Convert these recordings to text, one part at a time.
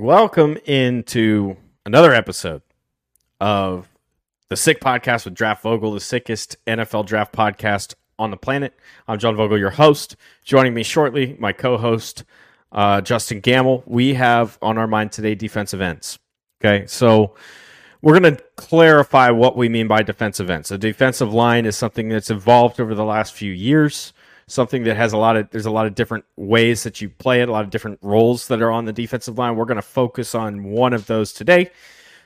Welcome into another episode of the Sick Podcast with Draft Vogel, the sickest NFL draft podcast on the planet. I'm John Vogel, your host. Joining me shortly, my co-host uh, Justen Gamble. We have on our mind today defensive ends. Okay, so we're going to clarify what we mean by defensive ends. A defensive line is something that's evolved over the last few years something that has a lot of there's a lot of different ways that you play it, a lot of different roles that are on the defensive line. We're going to focus on one of those today.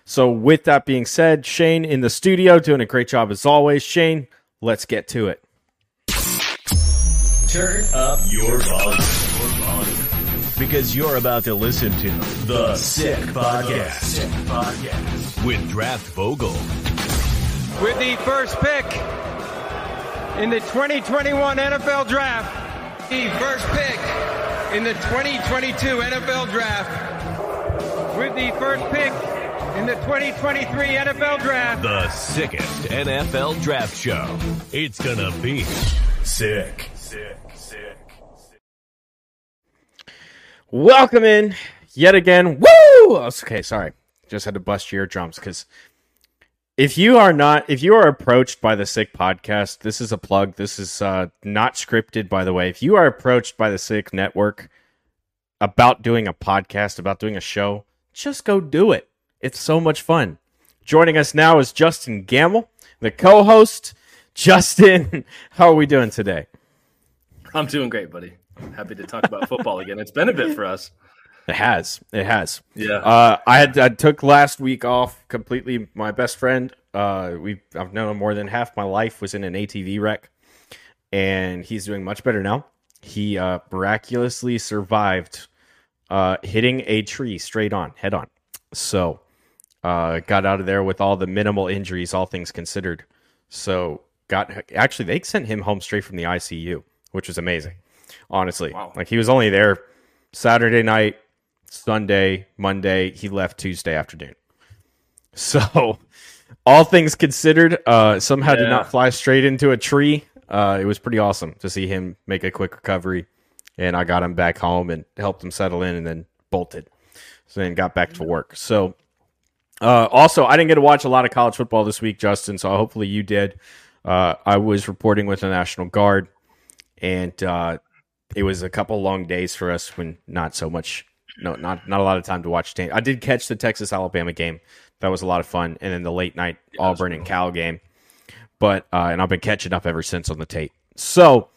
So with that being said, Shane in the studio doing a great job as always. Shane, let's get to it. Turn up your volume. Because you're about to listen to The Sick Podcast, Sick Podcast. with Draft Vogel. With the first pick in the 2021 NFL Draft. The first pick in the 2022 NFL Draft. With the first pick in the 2023 NFL Draft. The sickest NFL Draft Show. It's gonna be sick. Sick, sick. sick. Welcome in yet again. Woo! Okay, sorry. Just had to bust your drums because if you are not if you are approached by the sick podcast this is a plug. This is uh, not scripted by the way. If you are approached by the sick network about doing a podcast about doing a show just go do it. It's so much fun. Joining us now is justen gamble the co-host. Justen how are we doing today? I'm doing great buddy. Happy to talk about football again. It's been a bit for us it has. It has. Yeah. Uh, I had I took last week off completely. My best friend, uh, we I've known him more than half my life, was in an ATV wreck, and he's doing much better now. He uh, miraculously survived uh, hitting a tree straight on, head on. So uh, got out of there with all the minimal injuries, all things considered. So got actually they sent him home straight from the ICU, which was amazing. Honestly, Wow. like he was only there Saturday night, Sunday, Monday. He left Tuesday afternoon. So, all things considered, uh, somehow did not fly straight into a tree. Uh, it was pretty awesome to see him make a quick recovery, and I got him back home and helped him settle in, and then bolted. So then got back to work. So, uh, also, I didn't get to watch a lot of college football this week, Justen. So hopefully you did. Uh, I was reporting with the National Guard, and uh, it was a couple long days for us when not so much no not not a lot of time to watch. I did catch the Texas Alabama game. That was a lot of fun and then the late night Auburn and Cal game. But uh, and I've been catching up ever since on the tape. So,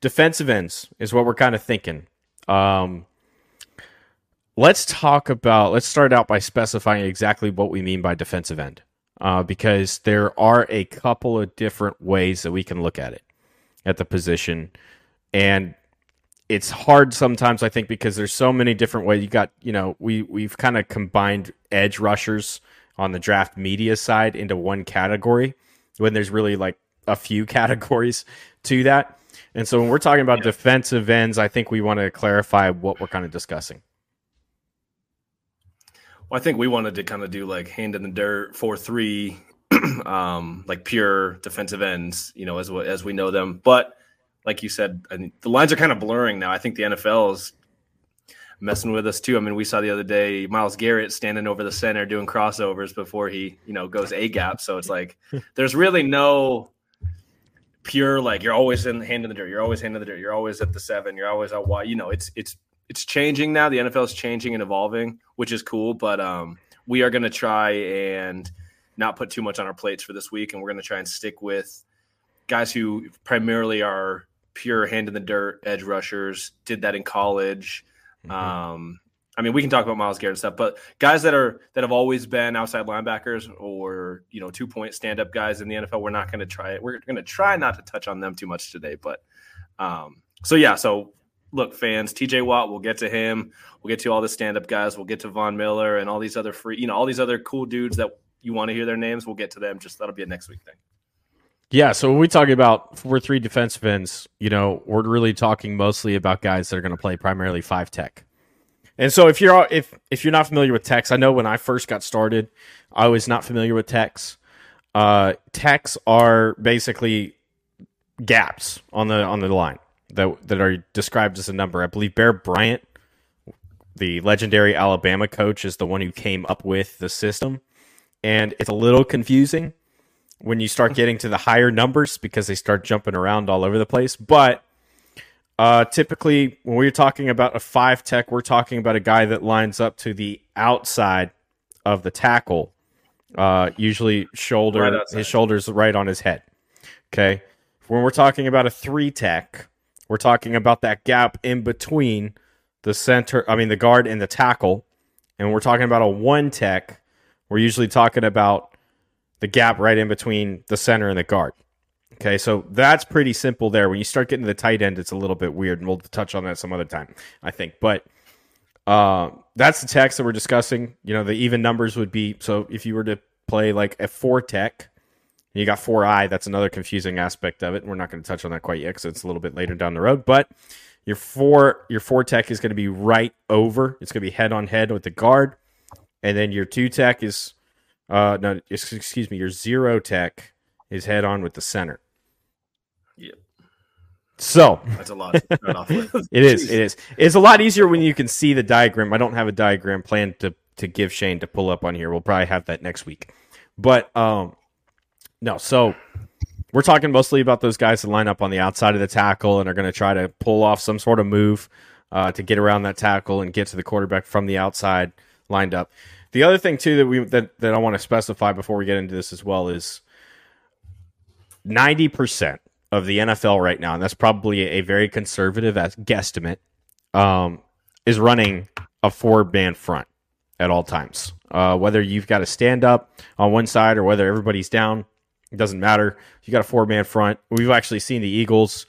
defensive ends is what we're kind of thinking. Um let's talk about let's start out by specifying exactly what we mean by defensive end. Uh, because there are a couple of different ways that we can look at it at the position and it's hard sometimes I think because there's so many different ways. You got you know we we've kind of combined edge rushers on the draft media side into one category when there's really like a few categories to that. And so when we're talking about defensive ends I think we want to clarify what we're kind of discussing. Well, I think we wanted to kind of do like hand in the dirt four three, um, like pure defensive ends, you know, as as we know them. But like you said, I think the lines are kind of blurring now. I think the NFL is messing with us too. I mean, we saw the other day Myles Garrett standing over the center doing crossovers before he, you know, goes a gap. So it's like there's really no pure like you're always in hand in the dirt. You're always hand in the dirt. You're always at the seven. You're always out wide. You know, it's it's it's changing now. The NFL is changing and evolving, which is cool. But um, we are going to try and not put too much on our plates for this week, and we're going to try and stick with guys who primarily are pure hand in the dirt edge rushers. Did that in college. Mm-hmm. Um, I mean, we can talk about Myles Garrett and stuff, but guys that are that have always been outside linebackers or you know two point stand up guys in the NFL, we're not going to try it. We're going to try not to touch on them too much today, but um, so yeah, so look, fans, TJ Watt, we'll get to him. We'll get to all the stand up guys. We'll get to Von Miller and all these other free, you know, all these other cool dudes that you want to hear their names. We'll get to them. Just that'll be a next week thing. Yeah, so when we talk about four three defensive ends, you know, we're really talking mostly about guys that are going to play primarily five tech. And so if you're if if you're not familiar with techs, I know when I first got started, I was not familiar with techs. Uh, techs are basically gaps on the on the line that that are described as a number. I believe Bear Bryant, the legendary Alabama coach, is the one who came up with the system, and it's a little confusing when you start getting to the higher numbers because they start jumping around all over the place. But uh, typically, when we're talking about a five tech, we're talking about a guy that lines up to the outside of the tackle, uh, usually shoulder, right his shoulders right on his head. Okay. When we're talking about a three tech, we're talking about that gap in between the center, I mean, the guard and the tackle. And we're talking about a one tech. We're usually talking about the gap right in between the center and the guard. Okay, so that's pretty simple there. When you start getting to the tight end, it's a little bit weird, and we'll touch on that some other time, I think. But uh, that's the text that we're discussing. You know, the even numbers would be so if you were to play like a four tech, you got four I. That's another confusing aspect of it. We're not going to touch on that quite yet because it's a little bit later down the road. But your four your four tech is going to be right over. It's going to be head on head with the guard, and then your two tech is uh no excuse me your zero tech is head on with the center. Yep. So that's a lot. it is. It is. It's a lot easier when you can see the diagram. I don't have a diagram planned to to give Shane to pull up on here. We'll probably have that next week. But um, no. So we're talking mostly about those guys that line up on the outside of the tackle and are going to try to pull off some sort of move uh, to get around that tackle and get to the quarterback from the outside lined up. The other thing too that we that, that I want to specify before we get into this as well is ninety percent of the NFL right now, and that's probably a very conservative as guesstimate, um, is running a four man front at all times. Uh, whether you've got to stand up on one side or whether everybody's down, it doesn't matter. You got a four man front. We've actually seen the Eagles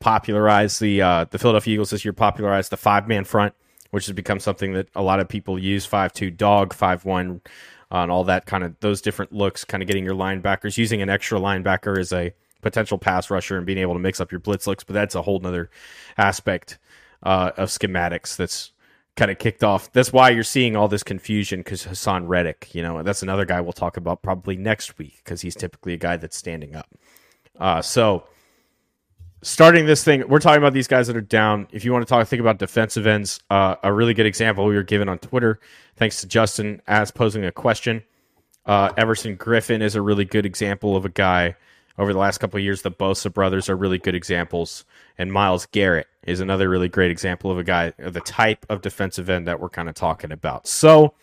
popularize the uh, the Philadelphia Eagles this year popularize the five man front, which has become something that a lot of people use five two dog five one. Uh, and all that kind of those different looks, kind of getting your linebackers using an extra linebacker as a potential pass rusher and being able to mix up your blitz looks, but that's a whole nother aspect uh, of schematics that's kind of kicked off. That's why you're seeing all this confusion because Haason Reddick, you know, that's another guy we'll talk about probably next week because he's typically a guy that's standing up. Uh, so starting this thing, we're talking about these guys that are down. If you want to talk, think about defensive ends. Uh, a really good example we were given on Twitter, thanks to Justen as posing a question. Uh, Everson Griffen is a really good example of a guy over the last couple of years. The Bosa brothers are really good examples, and Myles Garrett is another really great example of a guy of the type of defensive end that we're kind of talking about. So.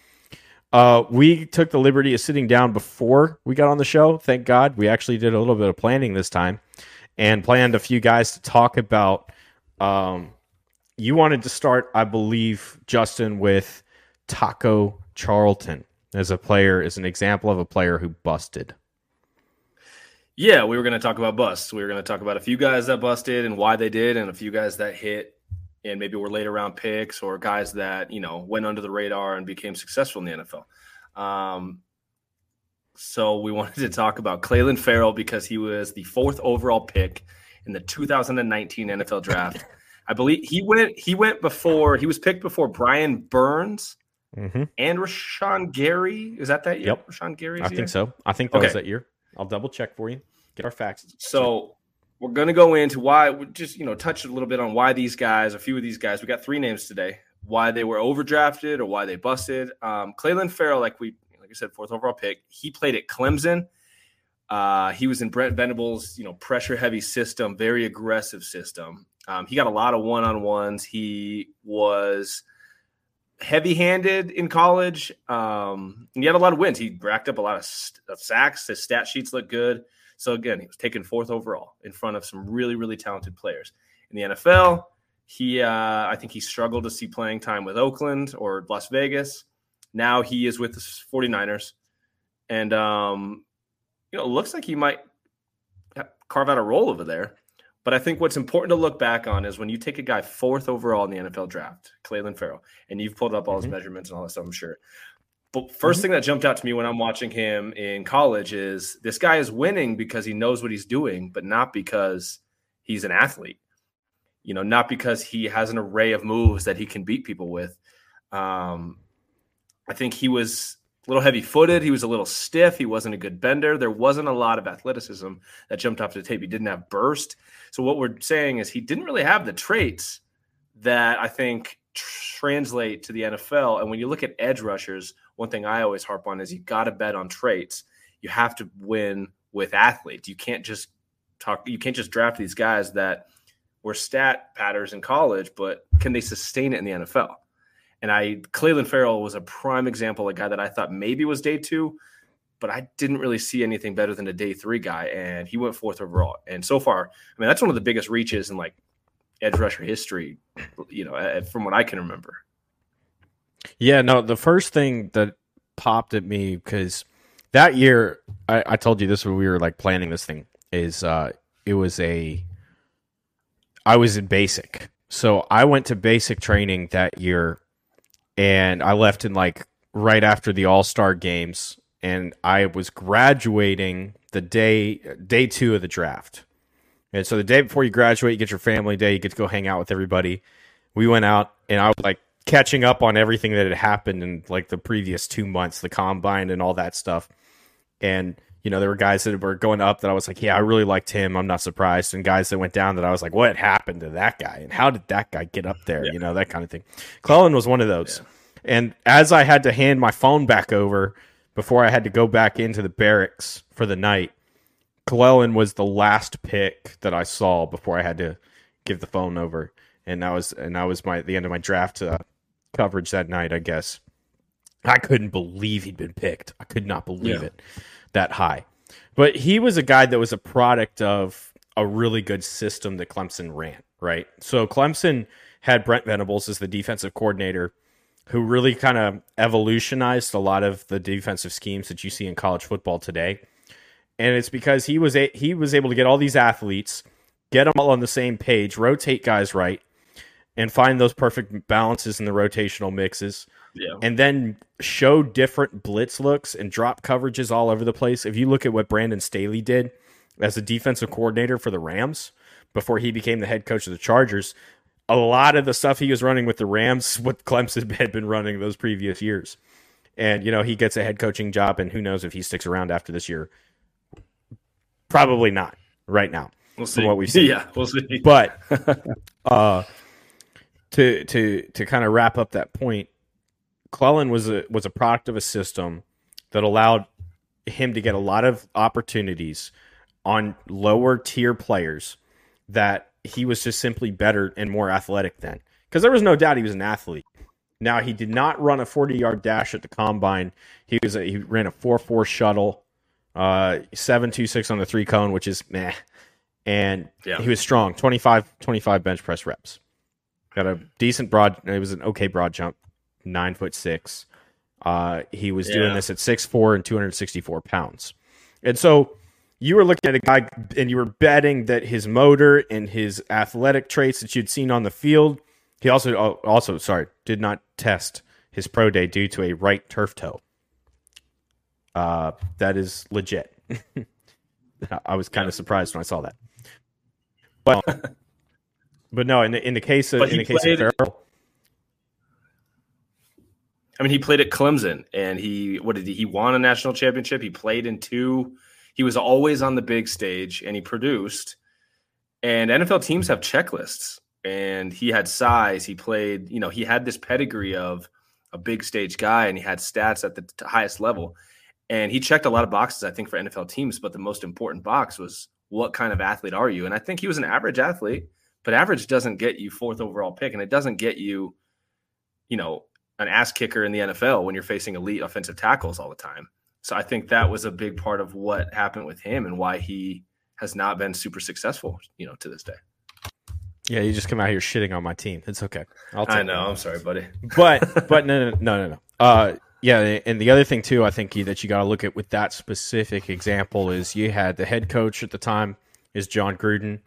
Uh, we took the liberty of sitting down before we got on the show. Thank God. We actually did a little bit of planning this time and planned a few guys to talk about. Um, you wanted to start, I believe, Justen, with Taco Charlton as a player, as an example of a player who busted. Yeah, we were going to talk about busts. We were going to talk about a few guys that busted and why they did, and a few guys that hit and maybe were later round picks or guys that you know went under the radar and became successful in the NFL. Um, so we wanted to talk about Clelin Ferrell because he was the fourth overall pick in the 2019 NFL Draft. I believe he went he went before he was picked before Brian Burns mm-hmm. and Rashan Gary. Is that that year? Yep, Rashan Gary. I think so. I think that okay. was that year. I'll double check for you. Get our facts. So we're going to go into why, just you know, touch a little bit on why these guys, a few of these guys, we got three names today, why they were overdrafted or why they busted. Um, Ferrell, like we, I said, fourth overall pick, he played at Clemson. Uh, he was in Brent Venables, you know, pressure heavy system, very aggressive system. Um, he got a lot of one on ones. He was heavy handed in college. Um, he had a lot of wins. He racked up a lot of, st- of sacks. His stat sheets look good. So again, he was taken fourth overall in front of some really, really talented players in the NFL. He, uh, I think he struggled to see playing time with Oakland or Las Vegas. Now he is with the 49ers. And, um, you know, it looks like he might carve out a role over there. But I think what's important to look back on is when you take a guy fourth overall in the NFL draft, Clelin Ferrell, and you've pulled up all his mm-hmm. measurements and all that stuff, I'm sure. But 1st mm-hmm. thing that jumped out to me when I'm watching him in college is this guy is winning because he knows what he's doing, but not because he's an athlete. You know, not because he has an array of moves that he can beat people with. Um, I think he was a little heavy footed. He was a little stiff. He wasn't a good bender. There wasn't a lot of athleticism that jumped off the tape. He didn't have burst. So what we're saying is he didn't really have the traits that I think translate to the NFL. And when you look at edge rushers, one thing I always harp on is you got to bet on traits. You have to win with athletes. You can't just talk. You can't just draft these guys that were stat patterns in college, but can they sustain it in the NFL? And I, Clelin Ferrell was a prime example, a guy that I thought maybe was day two, but I didn't really see anything better than a day three guy. And he went fourth overall. And so far, I mean, that's one of the biggest reaches in like edge rusher history, you know, from what I can remember. Yeah, no, the first thing that popped at me because that year, I, I told you this when we were like planning this thing, is uh, it was a, I was in basic. So I went to basic training that year and I left in like right after the All Star games, and I was graduating the day day two of the draft. And so the day before you graduate, you get your family day, you get to go hang out with everybody. We went out, and I was like catching up on everything that had happened in like the previous two months, the combine and all that stuff. And you know, there were guys that were going up that I was like, yeah, I really liked him. I'm not surprised. And guys that went down that I was like, what happened to that guy? And how did that guy get up there? Yeah. You know, that kind of thing. Clelin was one of those. Yeah. And as I had to hand my phone back over before I had to go back into the barracks for the night, Clelin was the last pick that I saw before I had to give the phone over. And that was and that was my the end of my draft uh, coverage that night, I guess. I couldn't believe he'd been picked. I could not believe yeah. it that high. But he was a guy that was a product of a really good system that Clemson ran, right? So Clemson had Brent Venables as the defensive coordinator who really kind of evolutionized a lot of the defensive schemes that you see in college football today. And it's because he was a, he was able to get all these athletes, get them all on the same page, rotate guys right, and find those perfect balances in the rotational mixes yeah. and then show different blitz looks and drop coverages all over the place. If you look at what Brandon Staley did as a defensive coordinator for the Rams before he became the head coach of the Chargers, a lot of the stuff he was running with the Rams, what Clemson had been running those previous years. And, you know, he gets a head coaching job, and who knows if he sticks around after this year. Probably not right now. We'll see. what we see. Yeah, we'll see. But uh, to to to kind of wrap up that point, Clelin was a was a product of a system that allowed him to get a lot of opportunities on lower tier players that he was just simply better and more athletic than. Because there was no doubt he was an athlete. Now he did not run a 40 yard dash at the combine. He was a, he ran a 4 4 shuttle, uh, 7 2 6 on the three cone, which is meh. And yeah. he was strong 25, 25 bench press reps. Got a decent broad, it was an okay broad jump nine foot six. Uh, he was yeah. doing this at six four and 264 pounds. And so you were looking at a guy and you were betting that his motor and his athletic traits that you'd seen on the field. He also also sorry did not test his pro day due to a right turf toe. Uh, that is legit. I was kind of surprised when I saw that. But but no, in the in the case of in the case played, of Ferrell, I mean, he played at Clemson and he what did he, he won a national championship. He played in two. He was always on the big stage and he produced. And NFL teams have checklists and he had size. He played, you know, he had this pedigree of a big stage guy and he had stats at the t- highest level. And he checked a lot of boxes, I think, for NFL teams. But the most important box was what kind of athlete are you? And I think he was an average athlete, but average doesn't get you fourth overall pick, and it doesn't get you, you know, an ass kicker in the NFL when you're facing elite offensive tackles all the time. So I think that was a big part of what happened with him and why he has not been super successful, you know, to this day. Yeah, you just come out here shitting on my team. It's okay. I'll I know. I'm sorry, buddy. But but no no no no no. Uh, yeah, and the other thing too, I think that you got to look at with that specific example is you had the head coach at the time is Jon Gruden,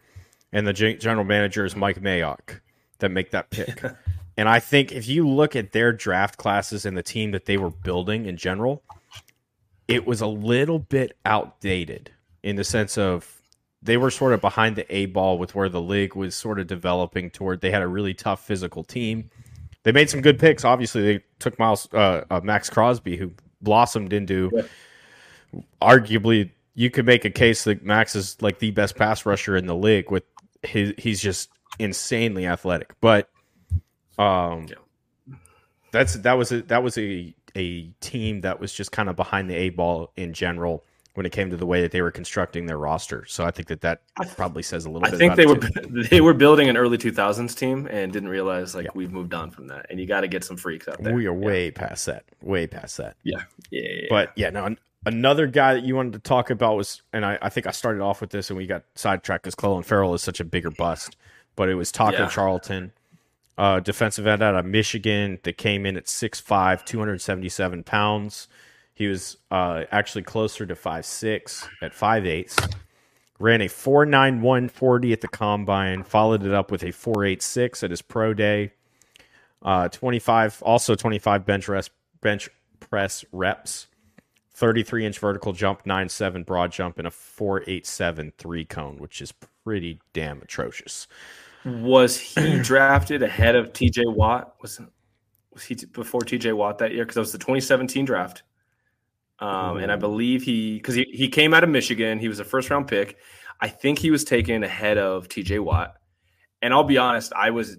and the general manager is Mike Mayock that make that pick. and I think if you look at their draft classes and the team that they were building in general, it was a little bit outdated in the sense of they were sort of behind the A ball with where the league was sort of developing toward. They had a really tough physical team they made some good picks. Obviously, they took Miles uh, uh, Maxx Crosby, who blossomed into yeah. arguably you could make a case that Maxx is like the best pass rusher in the league. With his, he's just insanely athletic. But um, yeah. that's that was a, that was a a team that was just kind of behind the A ball in general when it came to the way that they were constructing their roster. So I think that that probably says a little I bit. I think they were too. they were building an early 2000s team and didn't realize like yeah. we've moved on from that. And you got to get some freaks out there. We are yeah. way past that. Way past that. Yeah. Yeah. yeah but yeah, no. Another guy that you wanted to talk about was, and I, I think I started off with this, and we got sidetracked because Clelin Ferrell is such a bigger bust. But it was Taco Charlton, uh, defensive end out of Michigan that came in at 6'5", 277 pounds. He was uh, actually closer to five six at five eighths. Ran a four nine one forty at the combine. Followed it up with a four eight six at his pro day. Uh, twenty five, also twenty five bench rest, bench press reps. 33 inch vertical jump, 9 7 broad jump, and a 4.87 three cone, which is pretty damn atrocious. Was he drafted ahead of TJ Watt? Was, was he t- before TJ Watt that year? Because that was the 2017 draft. Um, and I believe he because he, he came out of Michigan, he was a first round pick. I think he was taken ahead of TJ Watt. And I'll be honest, I was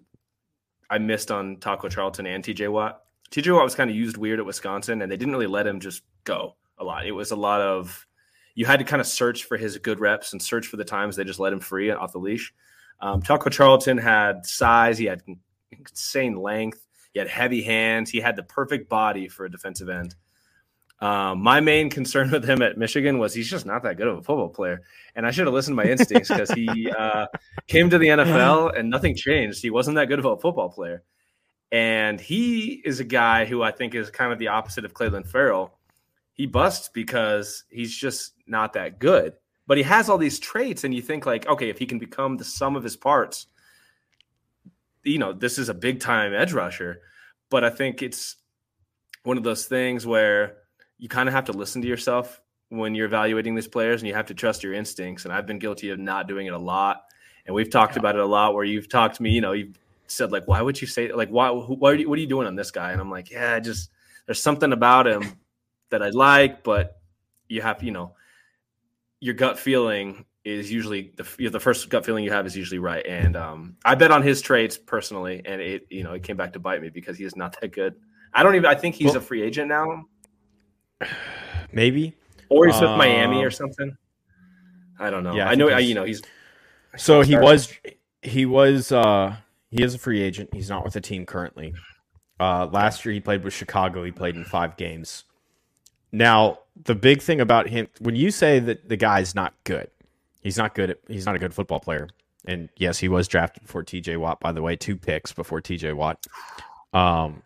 I missed on Taco Charlton and TJ Watt. TJ Watt was kind of used weird at Wisconsin, and they didn't really let him just go a lot. It was a lot of you had to kind of search for his good reps and search for the times they just let him free off the leash. Um, Taco Charlton had size, he had insane length, he had heavy hands, he had the perfect body for a defensive end. Um, my main concern with him at Michigan was he's just not that good of a football player, and I should have listened to my instincts because he uh, came to the NFL and nothing changed. He wasn't that good of a football player, and he is a guy who I think is kind of the opposite of Clelin Ferrell. He busts because he's just not that good, but he has all these traits, and you think like, okay, if he can become the sum of his parts, you know, this is a big time edge rusher. But I think it's one of those things where you kind of have to listen to yourself when you're evaluating these players and you have to trust your instincts. And I've been guilty of not doing it a lot. And we've talked yeah. about it a lot where you've talked to me, you know, you've said like, why would you say like, why, why are you, what are you doing on this guy? And I'm like, yeah, just, there's something about him that I like, but you have, you know, your gut feeling is usually the, the first gut feeling you have is usually right. And um, I bet on his trades personally. And it, you know, it came back to bite me because he is not that good. I don't even, I think he's well, a free agent now. Maybe. Or he's with Miami or um, something. I don't know. Yeah, I, I know. I, you know, he's. So he was. He was. uh He is a free agent. He's not with a team currently. Uh Last year he played with Chicago. He played in five games. Now the big thing about him, when you say that the guy's not good, he's not good. At, he's not a good football player. And yes, he was drafted before T.J. Watt. By the way, two picks before T.J. Watt. Um,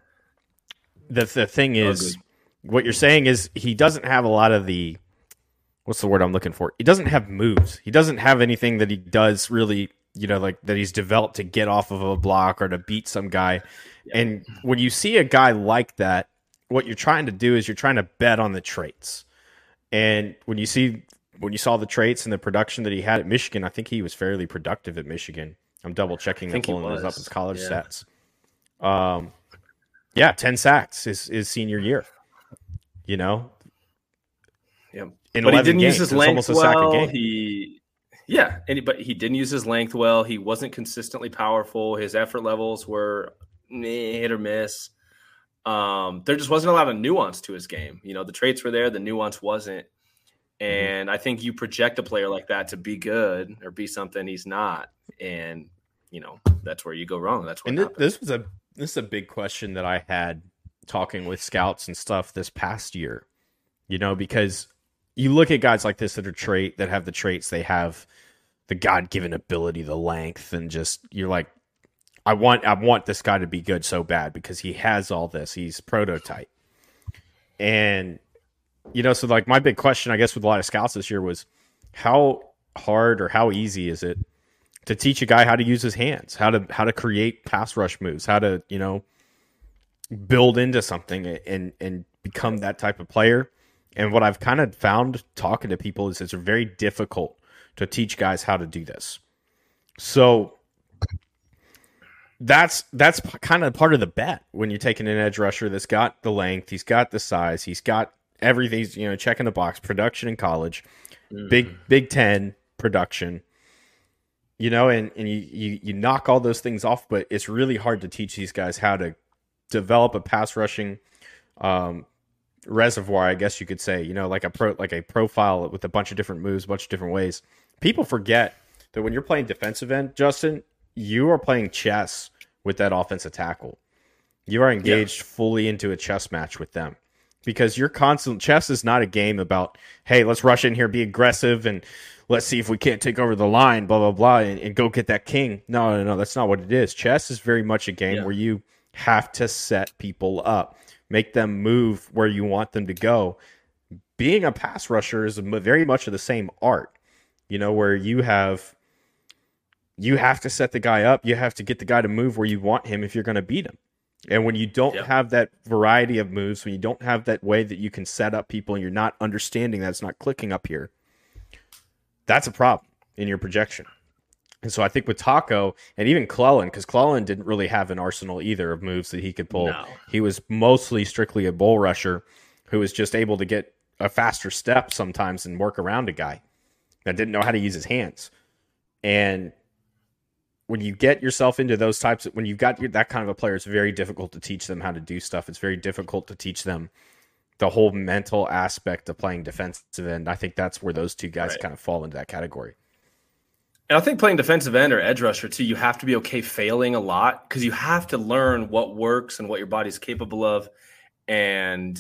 the the thing is, what you're saying is he doesn't have a lot of the what's the word I'm looking for? He doesn't have moves. He doesn't have anything that he does really, you know, like that he's developed to get off of a block or to beat some guy. And when you see a guy like that, what you're trying to do is you're trying to bet on the traits. And when you see when you saw the traits and the production that he had at Michigan, I think he was fairly productive at Michigan. I'm double checking and pulling those up his college yeah. stats. Um, yeah, ten sacks is his senior year. You know, yeah. In but he didn't games, use his length well. He, yeah, and he, but he didn't use his length well. He wasn't consistently powerful. His effort levels were hit or miss. Um, there just wasn't a lot of nuance to his game. You know, the traits were there, the nuance wasn't. Mm-hmm. And mm-hmm. I think you project a player like that to be good or be something he's not. And you know that's where you go wrong. That's what and this was a this is a big question that I had talking with scouts and stuff this past year. You know, because you look at guys like this that are trait that have the traits they have the God given ability, the length, and just you're like, I want I want this guy to be good so bad because he has all this. He's prototype. And you know, so like my big question, I guess, with a lot of scouts this year was how hard or how easy is it to teach a guy how to use his hands, how to how to create pass rush moves, how to, you know, build into something and and become that type of player. And what I've kind of found talking to people is it's very difficult to teach guys how to do this. So that's that's kind of part of the bet when you're taking an edge rusher that's got the length, he's got the size, he's got everything, you know, checking the box, production in college, mm-hmm. big Big Ten production, you know, and, and you, you you knock all those things off, but it's really hard to teach these guys how to develop a pass rushing um, reservoir, I guess you could say, you know, like a pro like a profile with a bunch of different moves, a bunch of different ways. People forget that when you're playing defensive end, Justen, you are playing chess with that offensive tackle. You are engaged yeah. fully into a chess match with them because your constant chess is not a game about, hey, let's rush in here, be aggressive, and let's see if we can't take over the line, blah, blah, blah, and, and go get that king. No, no, no, that's not what it is. Chess is very much a game yeah. where you have to set people up, make them move where you want them to go. Being a pass rusher is very much of the same art, you know, where you have you have to set the guy up. You have to get the guy to move where you want him if you're going to beat him. And when you don't yep. have that variety of moves, when you don't have that way that you can set up people and you're not understanding that it's not clicking up here, that's a problem in your projection. And so I think with Taco and even Clelin, because Clelin didn't really have an arsenal either of moves that he could pull. No. He was mostly strictly a bull rusher who was just able to get a faster step sometimes and work around a guy that didn't know how to use his hands. And when you get yourself into those types of, when you've got that kind of a player it's very difficult to teach them how to do stuff. It's very difficult to teach them the whole mental aspect of playing defensive end. I think that's where those two guys right. kind of fall into that category. And i think playing defensive end or edge rusher too you have to be okay failing a lot because you have to learn what works and what your body's capable of. And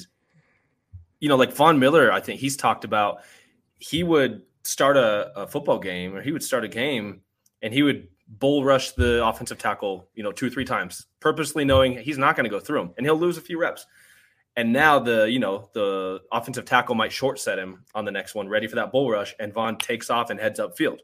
you know like von miller i think he's talked about he would start a, a football game or he would start a game and he would bull rush the offensive tackle, you know, two or three times, purposely knowing he's not going to go through him and he'll lose a few reps. And now the, you know, the offensive tackle might short set him on the next one, ready for that bull rush, and Von takes off and heads upfield.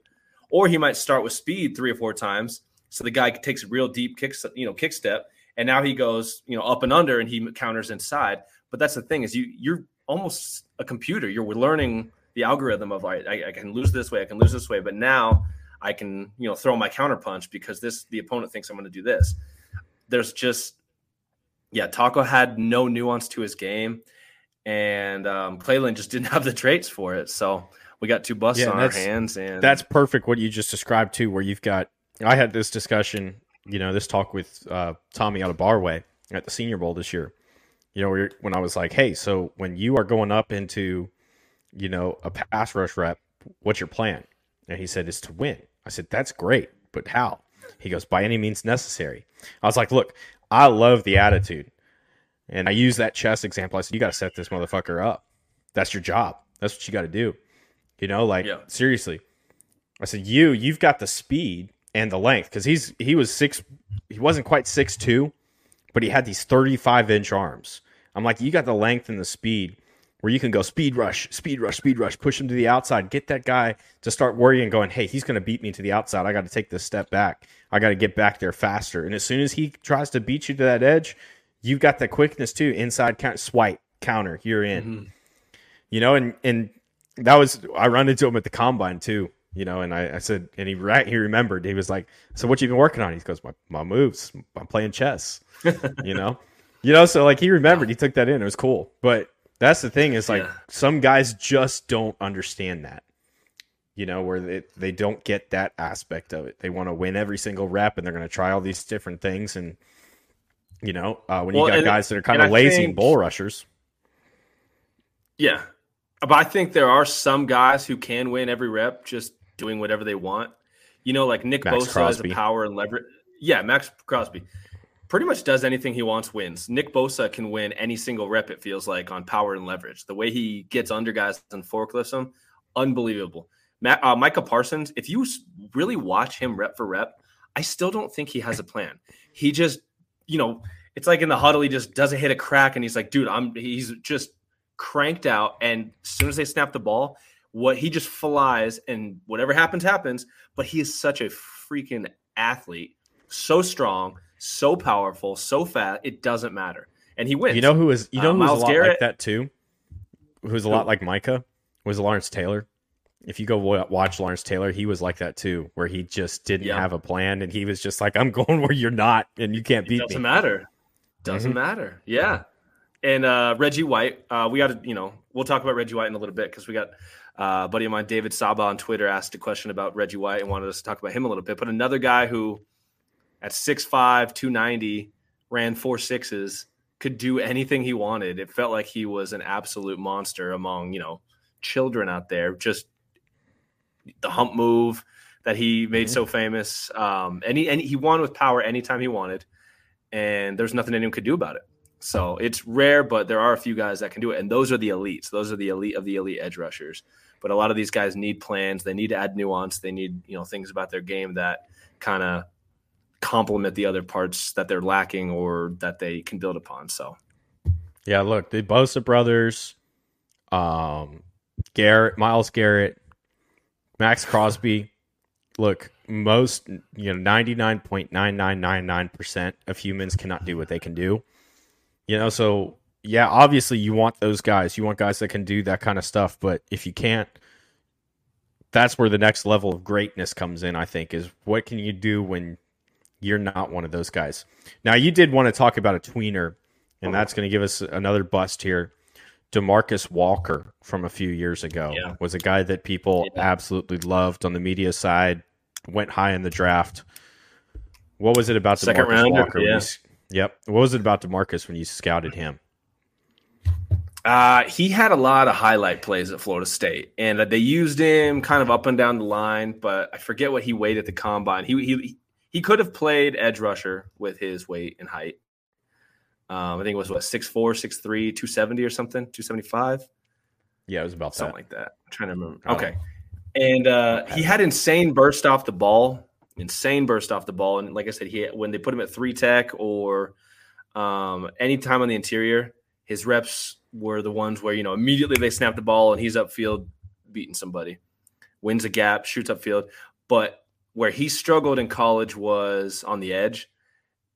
Or he might start with speed three or four times. So the guy takes a real deep kick, you know, kick step, and now he goes, you know, up and under and he counters inside. But that's the thing is you you're almost a computer. You're learning the algorithm of I, I can lose this way, I can lose this way. But now I can, you know, throw my counter punch because this the opponent thinks I'm going to do this. There's just yeah, Taco had no nuance to his game, and um, Clelin just didn't have the traits for it. So we got two busts yeah, on our hands, and that's perfect what you just described too. Where you've got, I had this discussion, you know, this talk with uh, Tommy out of Barway at the Senior Bowl this year. You know, when I was like, hey, so when you are going up into, you know, a pass rush rep, what's your plan? And he said, it's to win. I said, That's great, but how? He goes, By any means necessary. I was like, Look, I love the attitude. And I use that chess example. I said, You got to set this motherfucker up. That's your job. That's what you got to do. You know, like, yeah. seriously. I said, You, you've got the speed and the length because he's, he was six, he wasn't quite six two, but he had these 35 inch arms. I'm like, You got the length and the speed where you can go speed rush, speed rush, speed rush, push him to the outside, get that guy to start worrying, going, hey, he's going to beat me to the outside. I got to take this step back. I got to get back there faster. And as soon as he tries to beat you to that edge, you've got the quickness too. Inside count, swipe, counter, you're in. Mm-hmm. You know, and and that was I run into him at the combine too. You know, and I, I said, and he right he remembered. He was like, "So what you been working on?" He goes, "My my moves. I'm playing chess." you know, you know. So like he remembered. He took that in. It was cool, but that's the thing is like yeah. some guys just don't understand that. You know, where they, they don't get that aspect of it. They want to win every single rep and they're going to try all these different things. And, you know, uh, when you got and, guys that are kind of lazy think, bull rushers. Yeah. But I think there are some guys who can win every rep just doing whatever they want. You know, like Nick Max Bosa Crosby. has a power and leverage. Yeah, Max Crosby pretty much does anything he wants wins. Nick Bosa can win any single rep. It feels like on power and leverage. The way he gets under guys and forklifts them, unbelievable. Matt, uh, Micah Parsons, if you really watch him rep for rep, I still don't think he has a plan. He just, you know, it's like in the huddle, he just doesn't hit a crack, and he's like, dude, I'm. He's just cranked out, and as soon as they snap the ball, what he just flies, and whatever happens, happens. But he is such a freaking athlete, so strong, so powerful, so fast. It doesn't matter, and he wins. You know who is you know Uh, who was Myles a lot like Garrett- that too? Who was a lot like Micah? Was Lawrence Taylor. If you go watch Lawrence Taylor, he was like that too, where he just didn't Yeah. have a plan and he was just like, "I'm going where you're not, and you can't It beat doesn't me." matter. Doesn't Mhm. matter. Yeah. And uh, Reggie White, uh, we got to, you know, we'll talk about Reggie White in a little bit because we got uh, a buddy of mine, David Saba, on Twitter asked a question about Reggie White and wanted us to talk about him a little bit. But another guy who at 6'5, 290, ran four sixes, could do anything he wanted. It felt like he was an absolute monster among, you know, children out there. Just the hump move that he made so famous. Um, and, he, and he won with power anytime he wanted and there's nothing anyone could do about it. So it's rare, but there are a few guys that can do it, and those are the elites. Those are the elite of the elite edge rushers. But a lot of these guys need plans. They need to add nuance. They need you know things about their game that kind of complement the other parts that they're lacking or that they can build upon. So Yeah, look, the Bosa brothers, um, Garrett, Myles Garrett, Maxx Crosby. Look, most you know, ninety nine point nine nine nine nine percent of humans cannot do what they can do. You know, so yeah, obviously you want those guys. You want guys that can do that kind of stuff. But if you can't, that's where the next level of greatness comes in. I think is what can you do when you're not one of those guys. Now you did want to talk about a tweener and that's going to give us another bust here. Demarcus Walker from a few years ago Yeah. was a guy that people Yeah. absolutely loved on the media side. Went high in the draft. What was it about Second Demarcus rounder, Walker? yeah. you yep. What was it about Demarcus when you scouted him? Uh, he had a lot of highlight plays at Florida State, and uh, they used him kind of up and down the line. But I forget what he weighed at the combine. He he he could have played edge rusher with his weight and height. Um, I think it was what 6'4", 6'3", 270 or something, two seventy five, Yeah, it was about something that. like that. I'm trying to remember. Oh. Okay, and uh, he had insane burst off the ball, insane burst off the ball, and like I said, he when they put him at three tech or um, anytime on the interior, his reps were the ones where you know immediately they snap the ball and he's upfield beating somebody, wins a gap, shoots upfield. But where he struggled in college was on the edge,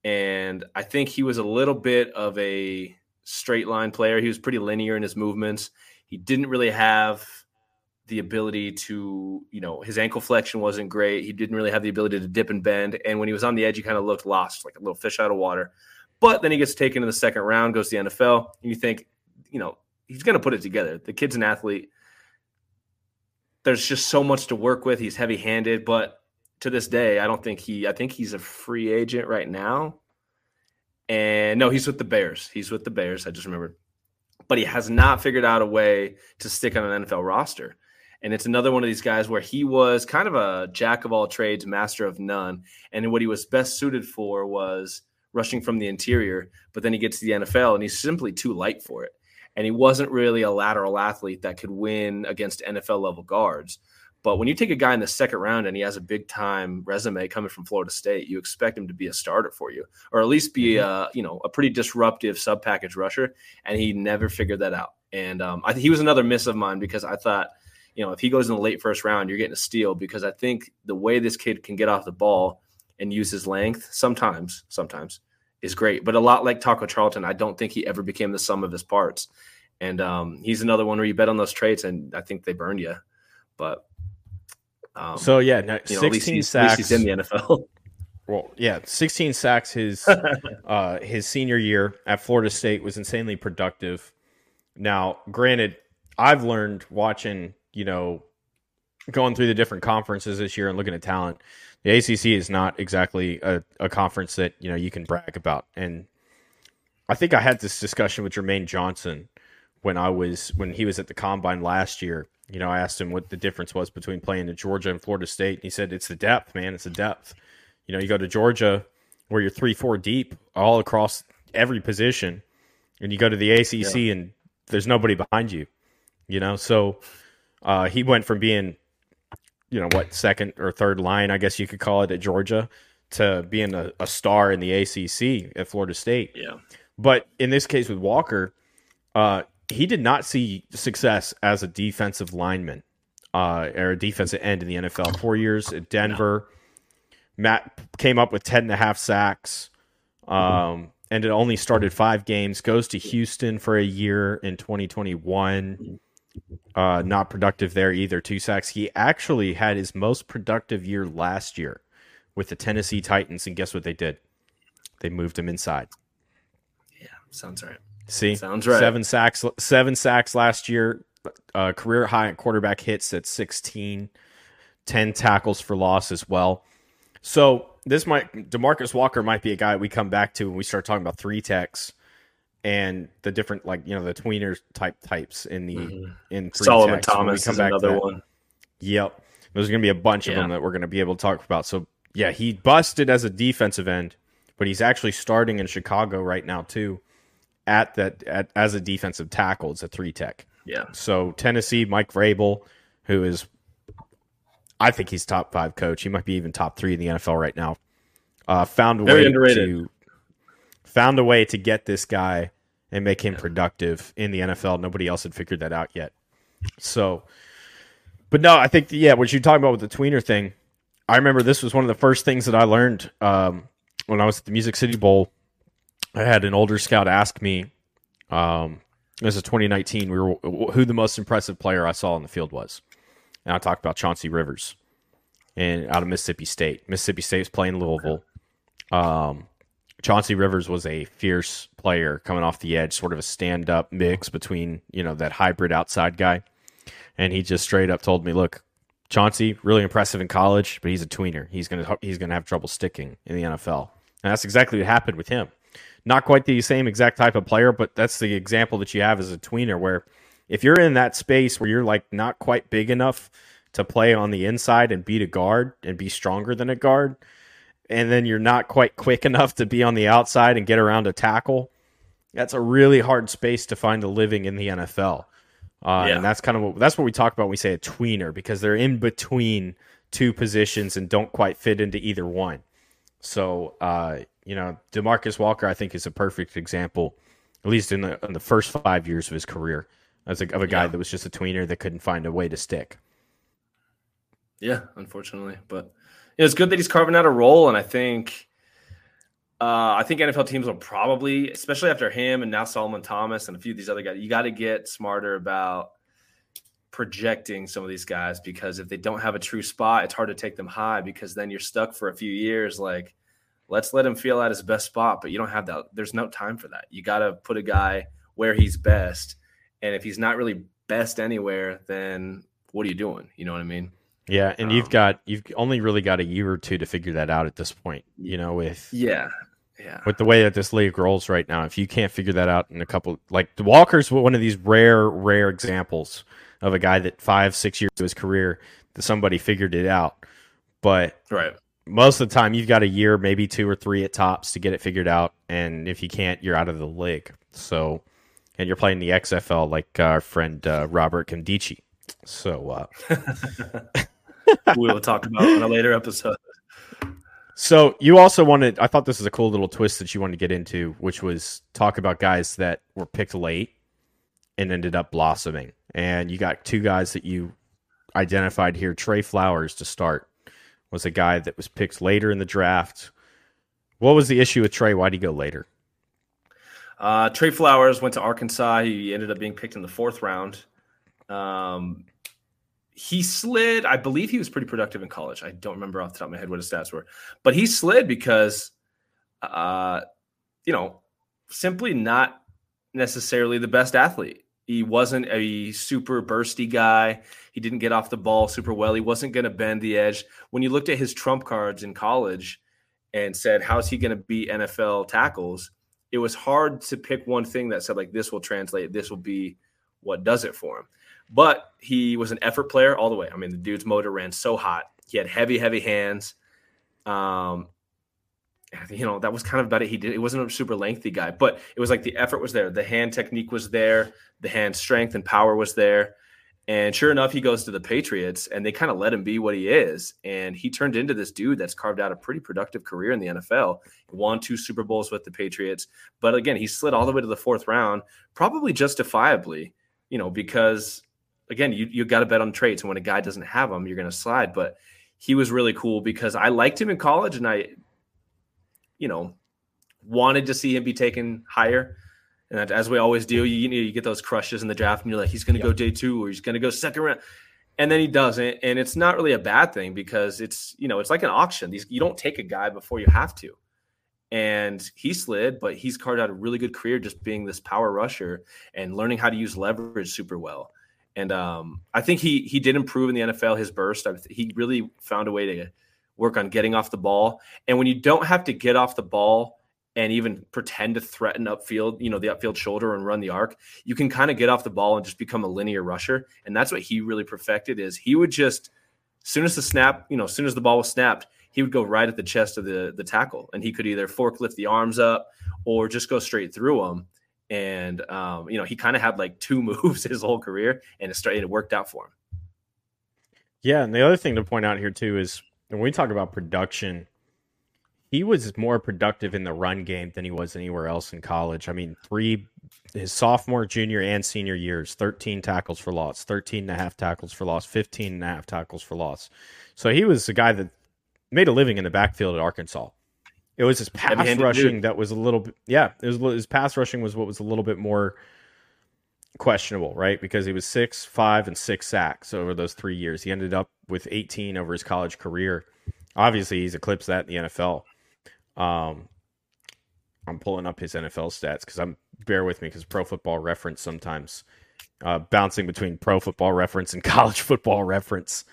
and I think he was a little bit of a straight line player. He was pretty linear in his movements. He didn't really have the ability to, you know, his ankle flexion wasn't great. He didn't really have the ability to dip and bend. And when he was on the edge, he kind of looked lost, like a little fish out of water. But then he gets taken in the second round, goes to the NFL, and you think, you know, he's going to put it together. The kid's an athlete. There's just so much to work with. He's heavy handed, but to this day, I don't think he, I think he's a free agent right now. And no, he's with the Bears. He's with the Bears. I just remembered. But he has not figured out a way to stick on an NFL roster. And it's another one of these guys where he was kind of a jack of all trades, master of none. And what he was best suited for was rushing from the interior. But then he gets to the NFL and he's simply too light for it. And he wasn't really a lateral athlete that could win against NFL level guards. But when you take a guy in the second round and he has a big time resume coming from Florida State, you expect him to be a starter for you, or at least be a you know a pretty disruptive sub package rusher. And he never figured that out. And um, I think he was another miss of mine because I thought, you know, if he goes in the late first round, you're getting a steal because I think the way this kid can get off the ball and use his length sometimes, sometimes is great. But a lot like Taco Charlton, I don't think he ever became the sum of his parts. And um, he's another one where you bet on those traits, and I think they burned you. But um, So yeah, no, you know, at least sixteen he's, at least sacks. he's in the NFL. Well, yeah, 16 sacks his uh, his senior year at Florida State was insanely productive. Now, granted, I've learned watching, you know, going through the different conferences this year and looking at talent. The ACC is not exactly a, a conference that you know you can brag about. And I think I had this discussion with Jermaine Johnson when I was when he was at the combine last year. You know, I asked him what the difference was between playing in Georgia and Florida State. And he said, it's the depth, man. It's the depth. You know, you go to Georgia where you're three, four deep all across every position, and you go to the ACC yeah. and there's nobody behind you, you know? So uh, he went from being, you know, what, second or third line, I guess you could call it at Georgia, to being a, a star in the ACC at Florida State. Yeah. But in this case with Walker, uh, he did not see success as a defensive lineman uh, or a defensive end in the NFL. Four years at Denver. Matt came up with 10 and a half sacks um, and it only started five games. Goes to Houston for a year in 2021. Uh, not productive there either. Two sacks. He actually had his most productive year last year with the Tennessee Titans. And guess what they did? They moved him inside. Yeah, sounds right. See, sounds right. Seven sacks, seven sacks last year. Uh, career high at quarterback hits at 16, 10 tackles for loss as well. So this might Demarcus Walker might be a guy we come back to when we start talking about three techs and the different like you know the tweener type types in the mm-hmm. in three Solomon techs. Thomas come is back another one. Yep, there's going to be a bunch yeah. of them that we're going to be able to talk about. So yeah, he busted as a defensive end, but he's actually starting in Chicago right now too at that at, as a defensive tackle. It's a three tech. Yeah. So Tennessee, Mike Vrabel, who is, I think he's top five coach. He might be even top three in the NFL right now. Uh, found a Very way underrated. to found a way to get this guy and make him productive in the NFL. Nobody else had figured that out yet. So, but no, I think yeah, what you're talking about with the tweener thing. I remember this was one of the first things that I learned um, when I was at the Music City Bowl I had an older scout ask me, um, this is 2019, we were who the most impressive player I saw on the field was, and I talked about Chauncey Rivers, and out of Mississippi State. Mississippi State's playing Louisville. Um, Chauncey Rivers was a fierce player coming off the edge, sort of a stand-up mix between you know that hybrid outside guy, and he just straight up told me, "Look, Chauncey, really impressive in college, but he's a tweener. He's gonna he's gonna have trouble sticking in the NFL." And that's exactly what happened with him not quite the same exact type of player, but that's the example that you have as a tweener where if you're in that space where you're like not quite big enough to play on the inside and beat a guard and be stronger than a guard, and then you're not quite quick enough to be on the outside and get around a tackle, that's a really hard space to find a living in the NFL. Uh, yeah. And that's kind of what that's what we talk about when we say a tweener because they're in between two positions and don't quite fit into either one. So uh, you know, Demarcus Walker, I think, is a perfect example, at least in the in the first five years of his career, as a, of a guy yeah. that was just a tweener that couldn't find a way to stick. Yeah, unfortunately, but you know, it's good that he's carving out a role, and I think. Uh, I think NFL teams will probably, especially after him and now Solomon Thomas and a few of these other guys, you got to get smarter about projecting some of these guys because if they don't have a true spot, it's hard to take them high because then you're stuck for a few years. Like, let's let him feel at his best spot. But you don't have that. There's no time for that. You got to put a guy where he's best. And if he's not really best anywhere, then what are you doing? You know what I mean? Yeah, and um, you've got you've only really got a year or two to figure that out at this point. You know, with yeah, yeah, with the way that this league rolls right now, if you can't figure that out in a couple, like the Walker's one of these rare, rare examples of a guy that five, six years of his career that somebody figured it out. But right, most of the time you've got a year, maybe two or three at tops to get it figured out. And if you can't, you're out of the league. So, and you're playing the XFL like our friend uh, Robert Condici. So, uh, we will talk about in a later episode. So you also wanted, I thought this was a cool little twist that you wanted to get into, which was talk about guys that were picked late and ended up blossoming. And you got two guys that you identified here Trey Flowers to start was a guy that was picked later in the draft. What was the issue with Trey? Why did he go later? Uh, Trey Flowers went to Arkansas. He ended up being picked in the fourth round. Um, he slid. I believe he was pretty productive in college. I don't remember off the top of my head what his stats were, but he slid because, uh, you know, simply not necessarily the best athlete. He wasn't a super bursty guy. He didn't get off the ball super well. He wasn't going to bend the edge. When you looked at his trump cards in college and said, how's he going to beat NFL tackles? It was hard to pick one thing that said, like, this will translate. This will be what does it for him. But he was an effort player all the way. I mean, the dude's motor ran so hot. He had heavy, heavy hands. Um, you know, that was kind of about it. He did. It wasn't a super lengthy guy, but it was like the effort was there. The hand technique was there. The hand strength and power was there. And sure enough, he goes to the Patriots and they kind of let him be what he is. And he turned into this dude that's carved out a pretty productive career in the NFL. He won two Super Bowls with the Patriots. But again, he slid all the way to the fourth round, probably justifiably, you know, because again, you, you got to bet on traits. And when a guy doesn't have them, you're going to slide. But he was really cool because I liked him in college and I, you know, wanted to see him be taken higher. And as we always do, you, you, know, you get those crushes in the draft, and you're like, he's going to go day two, or he's going to go second round, and then he doesn't, and it's not really a bad thing because it's you know it's like an auction. These you don't take a guy before you have to, and he slid, but he's carved out a really good career just being this power rusher and learning how to use leverage super well. And um, I think he he did improve in the NFL. His burst, he really found a way to work on getting off the ball. And when you don't have to get off the ball and even pretend to threaten upfield, you know, the upfield shoulder and run the arc, you can kind of get off the ball and just become a linear rusher. And that's what he really perfected is he would just as soon as the snap, you know, as soon as the ball was snapped, he would go right at the chest of the the tackle and he could either forklift the arms up or just go straight through them. And um, you know, he kind of had like two moves his whole career and it started it worked out for him. Yeah, and the other thing to point out here too is when we talk about production, he was more productive in the run game than he was anywhere else in college. I mean, three his sophomore, junior, and senior years, 13 tackles for loss, 13 and a half tackles for loss, 15 and a half tackles for loss. So he was a guy that made a living in the backfield at Arkansas. It was his pass rushing dude. that was a little bit, yeah, it was his pass rushing was what was a little bit more questionable, right? Because he was six, five, and six sacks over those three years. He ended up with 18 over his college career. Obviously, he's eclipsed that in the NFL. Um, I'm pulling up his NFL stats because I'm bear with me because Pro Football Reference sometimes uh, bouncing between Pro Football Reference and College Football Reference.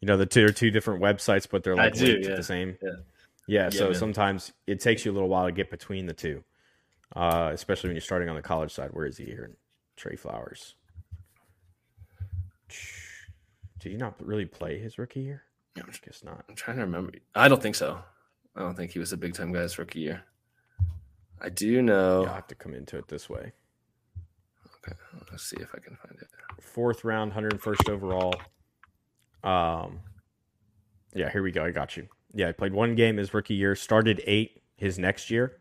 You know, the two are two different websites, but they're like do, yeah. the same. Yeah. Yeah, yeah so man. sometimes it takes you a little while to get between the two, uh, especially when you're starting on the college side. Where is he here? Trey Flowers. Did he not really play his rookie year? I guess not. I'm trying to remember. I don't think so. I don't think he was a big time guy's rookie year. I do know. I have to come into it this way. Okay, let's see if I can find it. Fourth round, 101st overall. Um, yeah, here we go. I got you. Yeah, I played one game his rookie year, started eight his next year,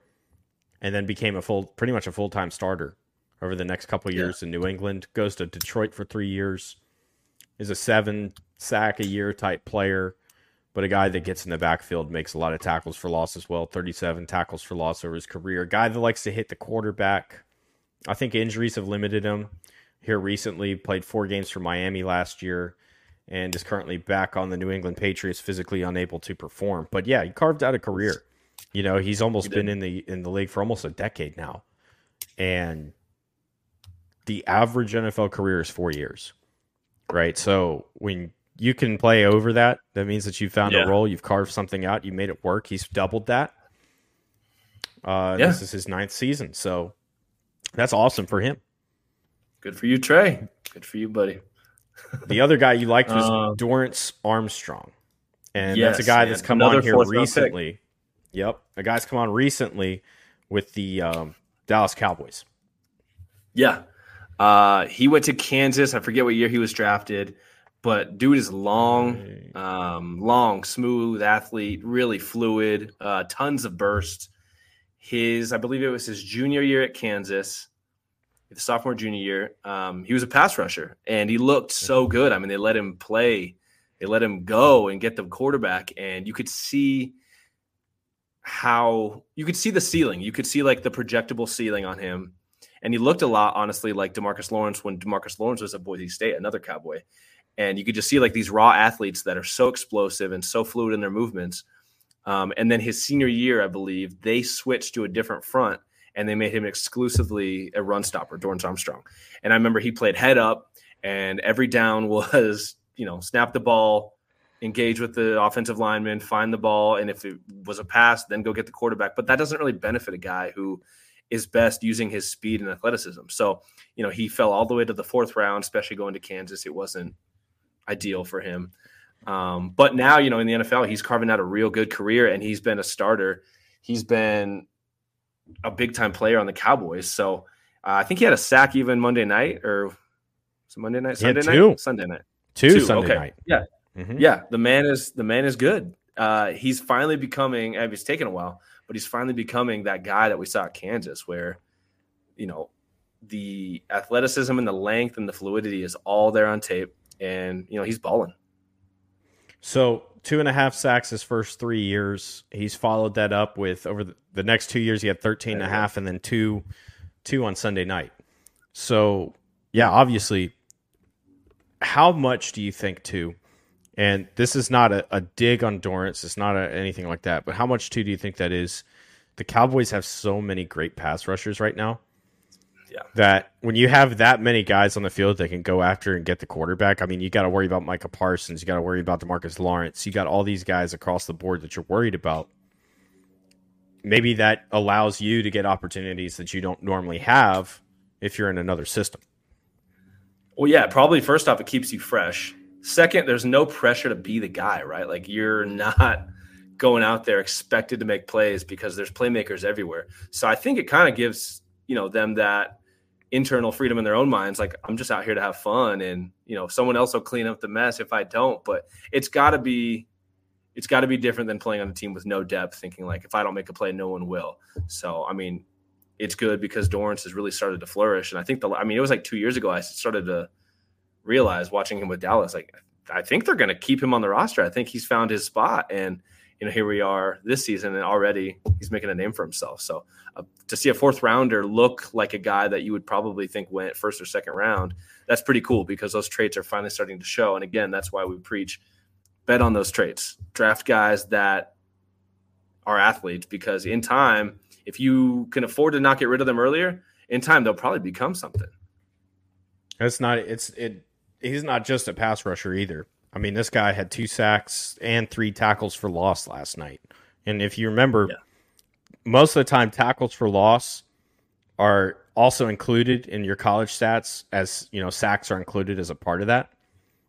and then became a full, pretty much a full time starter over the next couple years yeah. in New England. Goes to Detroit for three years. Is a seven sack a year type player, but a guy that gets in the backfield makes a lot of tackles for loss as well. Thirty-seven tackles for loss over his career. Guy that likes to hit the quarterback. I think injuries have limited him here recently. Played four games for Miami last year and is currently back on the New England Patriots, physically unable to perform. But yeah, he carved out a career. You know, he's almost he been in the in the league for almost a decade now, and the average NFL career is four years, right? So when you can play over that, that means that you found yeah. a role, you've carved something out, you made it work. He's doubled that. Uh, yeah. This is his ninth season, so that's awesome for him. Good for you, Trey. Good for you, buddy. the other guy you liked was uh, Dorance Armstrong, and yes, that's a guy man. that's come Another on here recently. Yep, a guy's come on recently with the um, Dallas Cowboys. Yeah, uh, he went to Kansas. I forget what year he was drafted, but dude is long, um, long, smooth athlete, really fluid, uh, tons of burst. His, I believe it was his junior year at Kansas, the sophomore junior year. Um, he was a pass rusher, and he looked so good. I mean, they let him play, they let him go and get the quarterback, and you could see how you could see the ceiling. You could see like the projectable ceiling on him and he looked a lot, honestly, like Demarcus Lawrence when Demarcus Lawrence was at Boise State, another Cowboy. And you could just see like these raw athletes that are so explosive and so fluid in their movements. Um, and then his senior year, I believe, they switched to a different front and they made him exclusively a run stopper, Dorance Armstrong. And I remember he played head up, and every down was, you know, snap the ball, engage with the offensive lineman, find the ball, and if it was a pass, then go get the quarterback. But that doesn't really benefit a guy who is best using his speed and athleticism. So, you know, he fell all the way to the fourth round, especially going to Kansas. It wasn't ideal for him. Um, but now, you know, in the NFL, he's carving out a real good career and he's been a starter. He's been a big time player on the Cowboys. So uh, I think he had a sack even Monday night or Monday night, Sunday night, Sunday night, two, two. Sunday okay. night. Yeah, mm-hmm. yeah. The man is the man is good. Uh, he's finally becoming. I mean, it's taken a while, but he's finally becoming that guy that we saw at Kansas, where you know the athleticism and the length and the fluidity is all there on tape, and you know he's balling. So two and a half sacks his first three years. He's followed that up with over the, the next two years he had 13 and a half and then two two on Sunday night. So yeah, obviously how much do you think too? And this is not a, a dig on Dorance, it's not a, anything like that, but how much too do you think that is? The Cowboys have so many great pass rushers right now yeah. That when you have that many guys on the field that can go after and get the quarterback, I mean, you got to worry about Micah Parsons, you got to worry about Demarcus Lawrence, you got all these guys across the board that you're worried about. Maybe that allows you to get opportunities that you don't normally have if you're in another system. Well, yeah, probably first off, it keeps you fresh. Second, there's no pressure to be the guy, right? Like you're not going out there expected to make plays because there's playmakers everywhere. So I think it kind of gives, you know, them that internal freedom in their own minds like i'm just out here to have fun and you know someone else will clean up the mess if i don't but it's got to be it's got to be different than playing on a team with no depth thinking like if i don't make a play no one will so i mean it's good because dorance has really started to flourish and i think the i mean it was like two years ago i started to realize watching him with dallas like i think they're going to keep him on the roster i think he's found his spot and you know, here we are this season, and already he's making a name for himself. So uh, to see a fourth rounder look like a guy that you would probably think went first or second round, that's pretty cool because those traits are finally starting to show. And again, that's why we preach bet on those traits, draft guys that are athletes, because in time, if you can afford to not get rid of them earlier, in time they'll probably become something. It's not. It's it. He's not just a pass rusher either. I mean, this guy had two sacks and three tackles for loss last night. And if you remember, yeah. most of the time, tackles for loss are also included in your college stats as, you know, sacks are included as a part of that.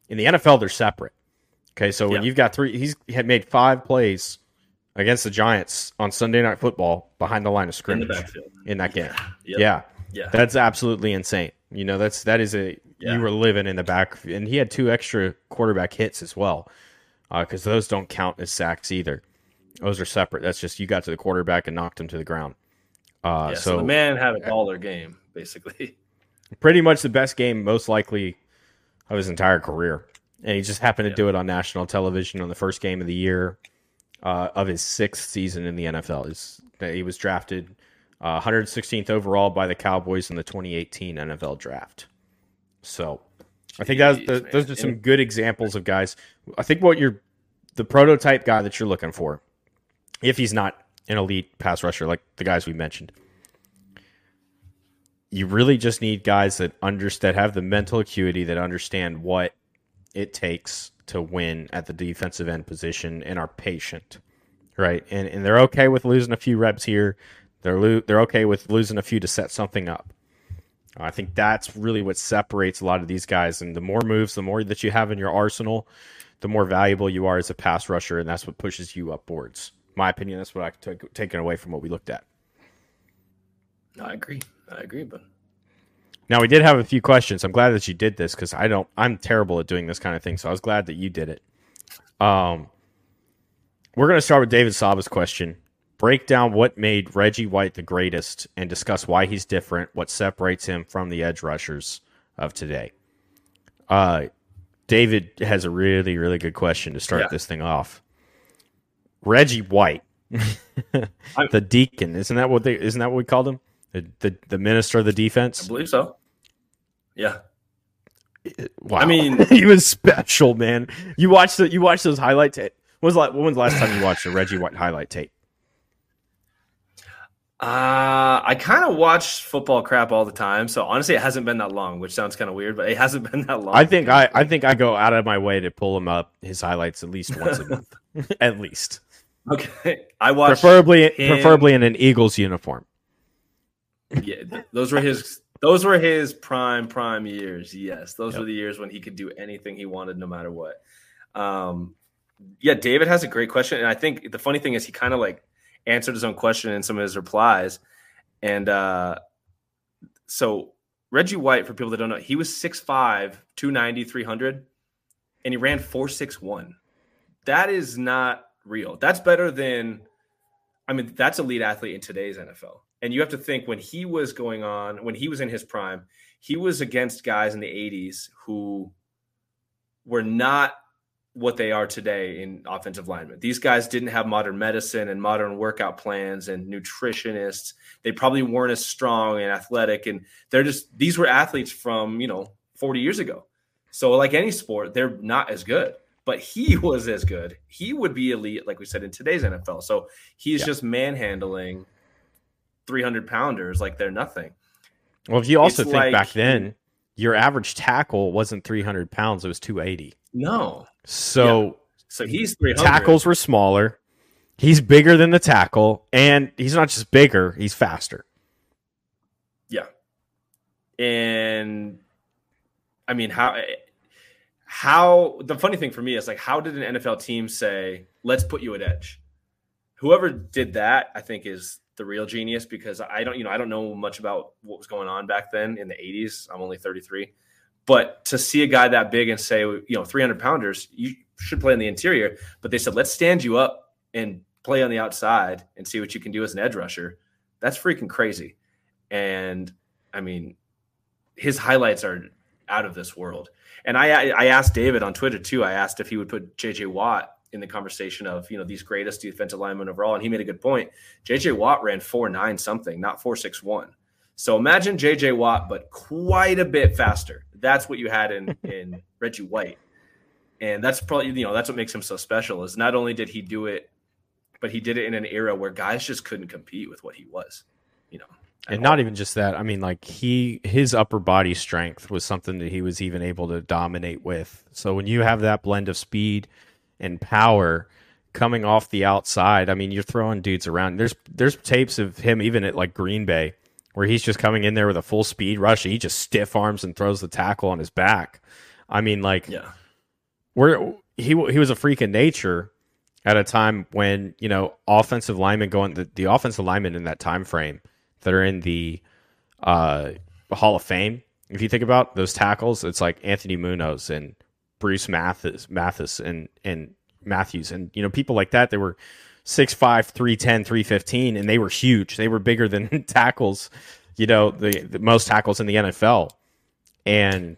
In the NFL, they're separate. Okay. So when yeah. you've got three, he's had made five plays against the Giants on Sunday Night Football behind the line of scrimmage in, in that game. Yep. Yeah. Yeah. That's absolutely insane. You know, that's, that is a, yeah. you were living in the back, and he had two extra quarterback hits as well, because uh, those don't count as sacks either. Those are separate. That's just you got to the quarterback and knocked him to the ground. Uh, yeah, so, so, the man had a baller game, basically. Pretty much the best game, most likely, of his entire career, and he just happened to yeah. do it on national television on the first game of the year uh, of his sixth season in the NFL. He's, he was drafted uh, 116th overall by the Cowboys in the 2018 NFL Draft. So I think that's the, those are some good examples of guys. I think what you're the prototype guy that you're looking for, if he's not an elite pass rusher like the guys we mentioned, you really just need guys that understand have the mental acuity that understand what it takes to win at the defensive end position and are patient, right? And and they're okay with losing a few reps here. They're lo- they're okay with losing a few to set something up. I think that's really what separates a lot of these guys. And the more moves, the more that you have in your arsenal, the more valuable you are as a pass rusher, and that's what pushes you upwards. My opinion, that's what I took taken away from what we looked at. No, I agree. I agree, but now we did have a few questions. I'm glad that you did this because I don't. I'm terrible at doing this kind of thing, so I was glad that you did it. Um, we're gonna start with David Saba's question break down what made Reggie White the greatest and discuss why he's different, what separates him from the edge rushers of today. Uh, David has a really, really good question to start yeah. this thing off. Reggie White, the deacon, isn't that what they? Isn't that what we called him? The, the, the minister of the defense. I believe so. Yeah. Wow. I mean, he was special, man. You watched the you watched those highlight tape. When was, when was the last time you watched a Reggie White highlight tape? Uh, I kind of watch football crap all the time, so honestly, it hasn't been that long, which sounds kind of weird, but it hasn't been that long. I think I, I think I go out of my way to pull him up his highlights at least once a month, at least. Okay, I watch preferably him. preferably in an Eagles uniform. Yeah, those were his. Those were his prime prime years. Yes, those Yep. were the years when he could do anything he wanted, no matter what. Um, yeah, David has a great question, and I think the funny thing is he kind of like answered his own question in some of his replies. And uh, so Reggie White, for people that don't know, he was 6'5", 290, 300, and he ran 461. That is not real. That's better than I mean, that's elite athlete in today's NFL. And you have to think when he was going on, when he was in his prime, he was against guys in the 80s who were not what they are today in offensive linemen. These guys didn't have modern medicine and modern workout plans and nutritionists. They probably weren't as strong and athletic. And they're just, these were athletes from, you know, 40 years ago. So, like any sport, they're not as good. But he was as good. He would be elite, like we said, in today's NFL. So he's Yeah. just manhandling 300 pounders like they're nothing. Well, if you also It's think like- back then, your average tackle wasn't 300 pounds; it was 280. No. So So he's 300. tackles were smaller. He's bigger than the tackle, and he's not just bigger; he's faster. Yeah. And I mean, how, how, the funny thing for me is like, how did an NFL team say, let's put you at edge? Whoever did that, I think, is the real genius because I don't, you know, I don't know much about what was going on back then in the 80s. I'm only 33. But to see a guy that big and say, you know, 300 pounders, you should play in the interior. But they said, let's stand you up and play on the outside and see what you can do as an edge rusher. That's freaking crazy. And I mean, his highlights are out of this world. And I I asked David on Twitter too. I asked if he would put JJ Watt in the conversation of you know these greatest defensive linemen overall, and he made a good point. JJ Watt ran four nine something, not four six one. So imagine JJ Watt, but quite a bit faster. That's what you had in in Reggie White, and that's probably you know that's what makes him so special. Is not only did he do it, but he did it in an era where guys just couldn't compete with what he was. You know, And all. not even just that. I mean, like he his upper body strength was something that he was even able to dominate with. So when you have that blend of speed and power coming off the outside, I mean, you're throwing dudes around. There's there's tapes of him even at like Green Bay where he's just coming in there with a full speed rush. He just stiff arms and throws the tackle on his back. I mean, like yeah, where he he was a freak in nature at a time when you know offensive linemen going the, the offensive linemen in that time frame that are in the uh, Hall of Fame. If you think about those tackles, it's like Anthony Munoz and Bruce Mathis, Mathis and and Matthews and you know people like that. They were 6'5", 310, 315, and they were huge. They were bigger than tackles, you know, the, the most tackles in the NFL. And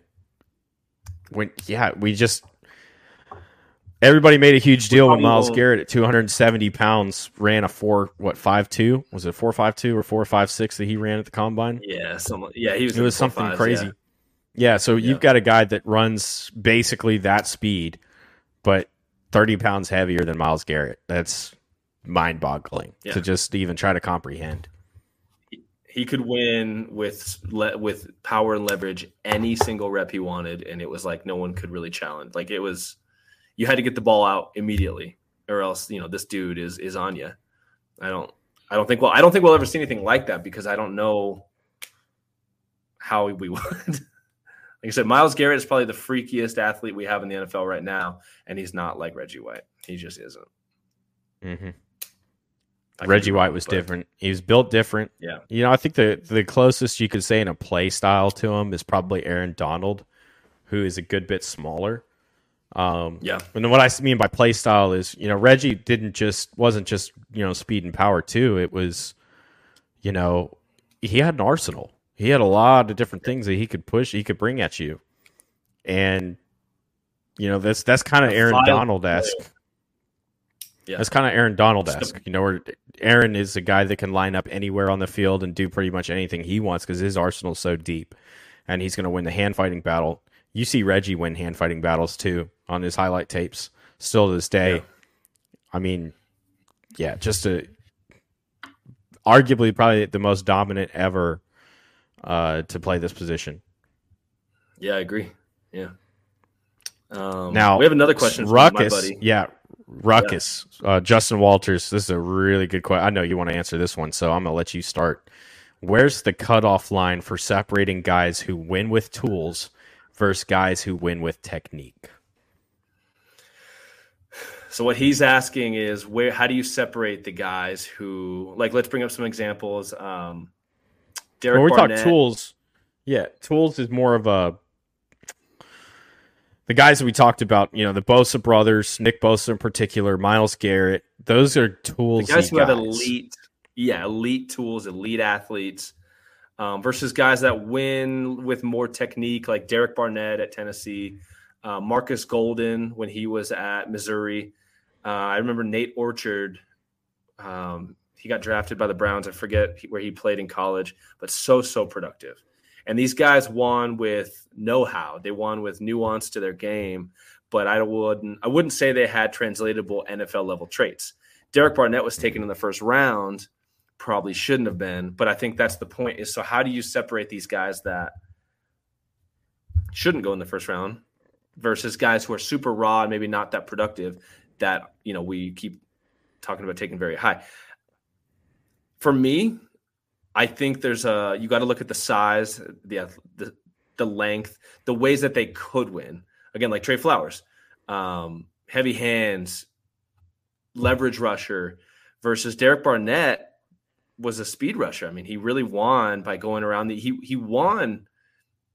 when yeah, we just everybody made a huge deal when Myles Garrett at 270 pounds ran a four what five two was it four five two or four five six that he ran at the combine? yeah, some, yeah. He was. It was something 4.5s, crazy. yeah. Yeah, so Yeah. you've got a guy that runs basically that speed, but 30 pounds heavier than Myles Garrett. That's mind boggling Yeah. to just even try to comprehend. he could win with le- with power and leverage any single rep he wanted, and it was like no one could really challenge. Like it was, you had to get the ball out immediately, or else you know this dude is is on you. I don't, I don't think well, I don't think we'll ever see anything like that because I don't know how we would. Like I said, Myles Garrett is probably the freakiest athlete we have in the NFL right now, and he's not like Reggie White. He just isn't. hmm Reggie White was but different. He was built different. Yeah. You know, I think the the closest you could say in a play style to him is probably Aaron Donald, who is a good bit smaller. Um, Yeah. And what I mean by play style is, you know, Reggie didn't just wasn't just you know speed and power too. It was, you know, he had an arsenal. He had a lot of different things that he could push, he could bring at you, and you know that's that's kind of Aaron Donald esque. Yeah. That's kind of Aaron Donald esque. You know, where Aaron is a guy that can line up anywhere on the field and do pretty much anything he wants because his arsenal's so deep, and he's going to win the hand fighting battle. You see Reggie win hand fighting battles too on his highlight tapes. Still to this day, Yeah. I mean, yeah, just a arguably probably the most dominant ever uh, to play this position. Yeah, I agree. Yeah. Um, Now we have another question from Ruckus, my buddy. yeah, Ruckus, Uh, Justin Walters. This is a really good question. I know you want to answer this one, so I'm gonna let you start where's the cutoff line for separating guys who win with tools versus guys who win with technique? So what he's asking is where how do you separate the guys who like let's bring up some examples. Um Derek when we Barnett, talk tools, yeah, tools is more of a the guys that we talked about, you know, the Bosa brothers, Nick Bosa in particular, Myles Garrett, those are tools. The guys who guys. have elite, yeah, elite tools, elite athletes, um, versus guys that win with more technique, like Derek Barnett at Tennessee, uh, Marcus Golden when he was at Missouri. Uh, I remember Nate Orchard. Um, he got drafted by the Browns. I forget where he played in college, but so so productive. And these guys won with know-how. They won with nuance to their game. But I wouldn't I wouldn't say they had translatable NFL level traits. Derek Barnett was taken in the first round, probably shouldn't have been. But I think that's the point. Is so how do you separate these guys that shouldn't go in the first round versus guys who are super raw and maybe not that productive that you know we keep talking about taking very high. For me, I think there's a you got to look at the size, the the the length, the ways that they could win. Again, like Trey Flowers, um, heavy hands, leverage rusher versus Derek Barnett was a speed rusher. I mean, he really won by going around the he he won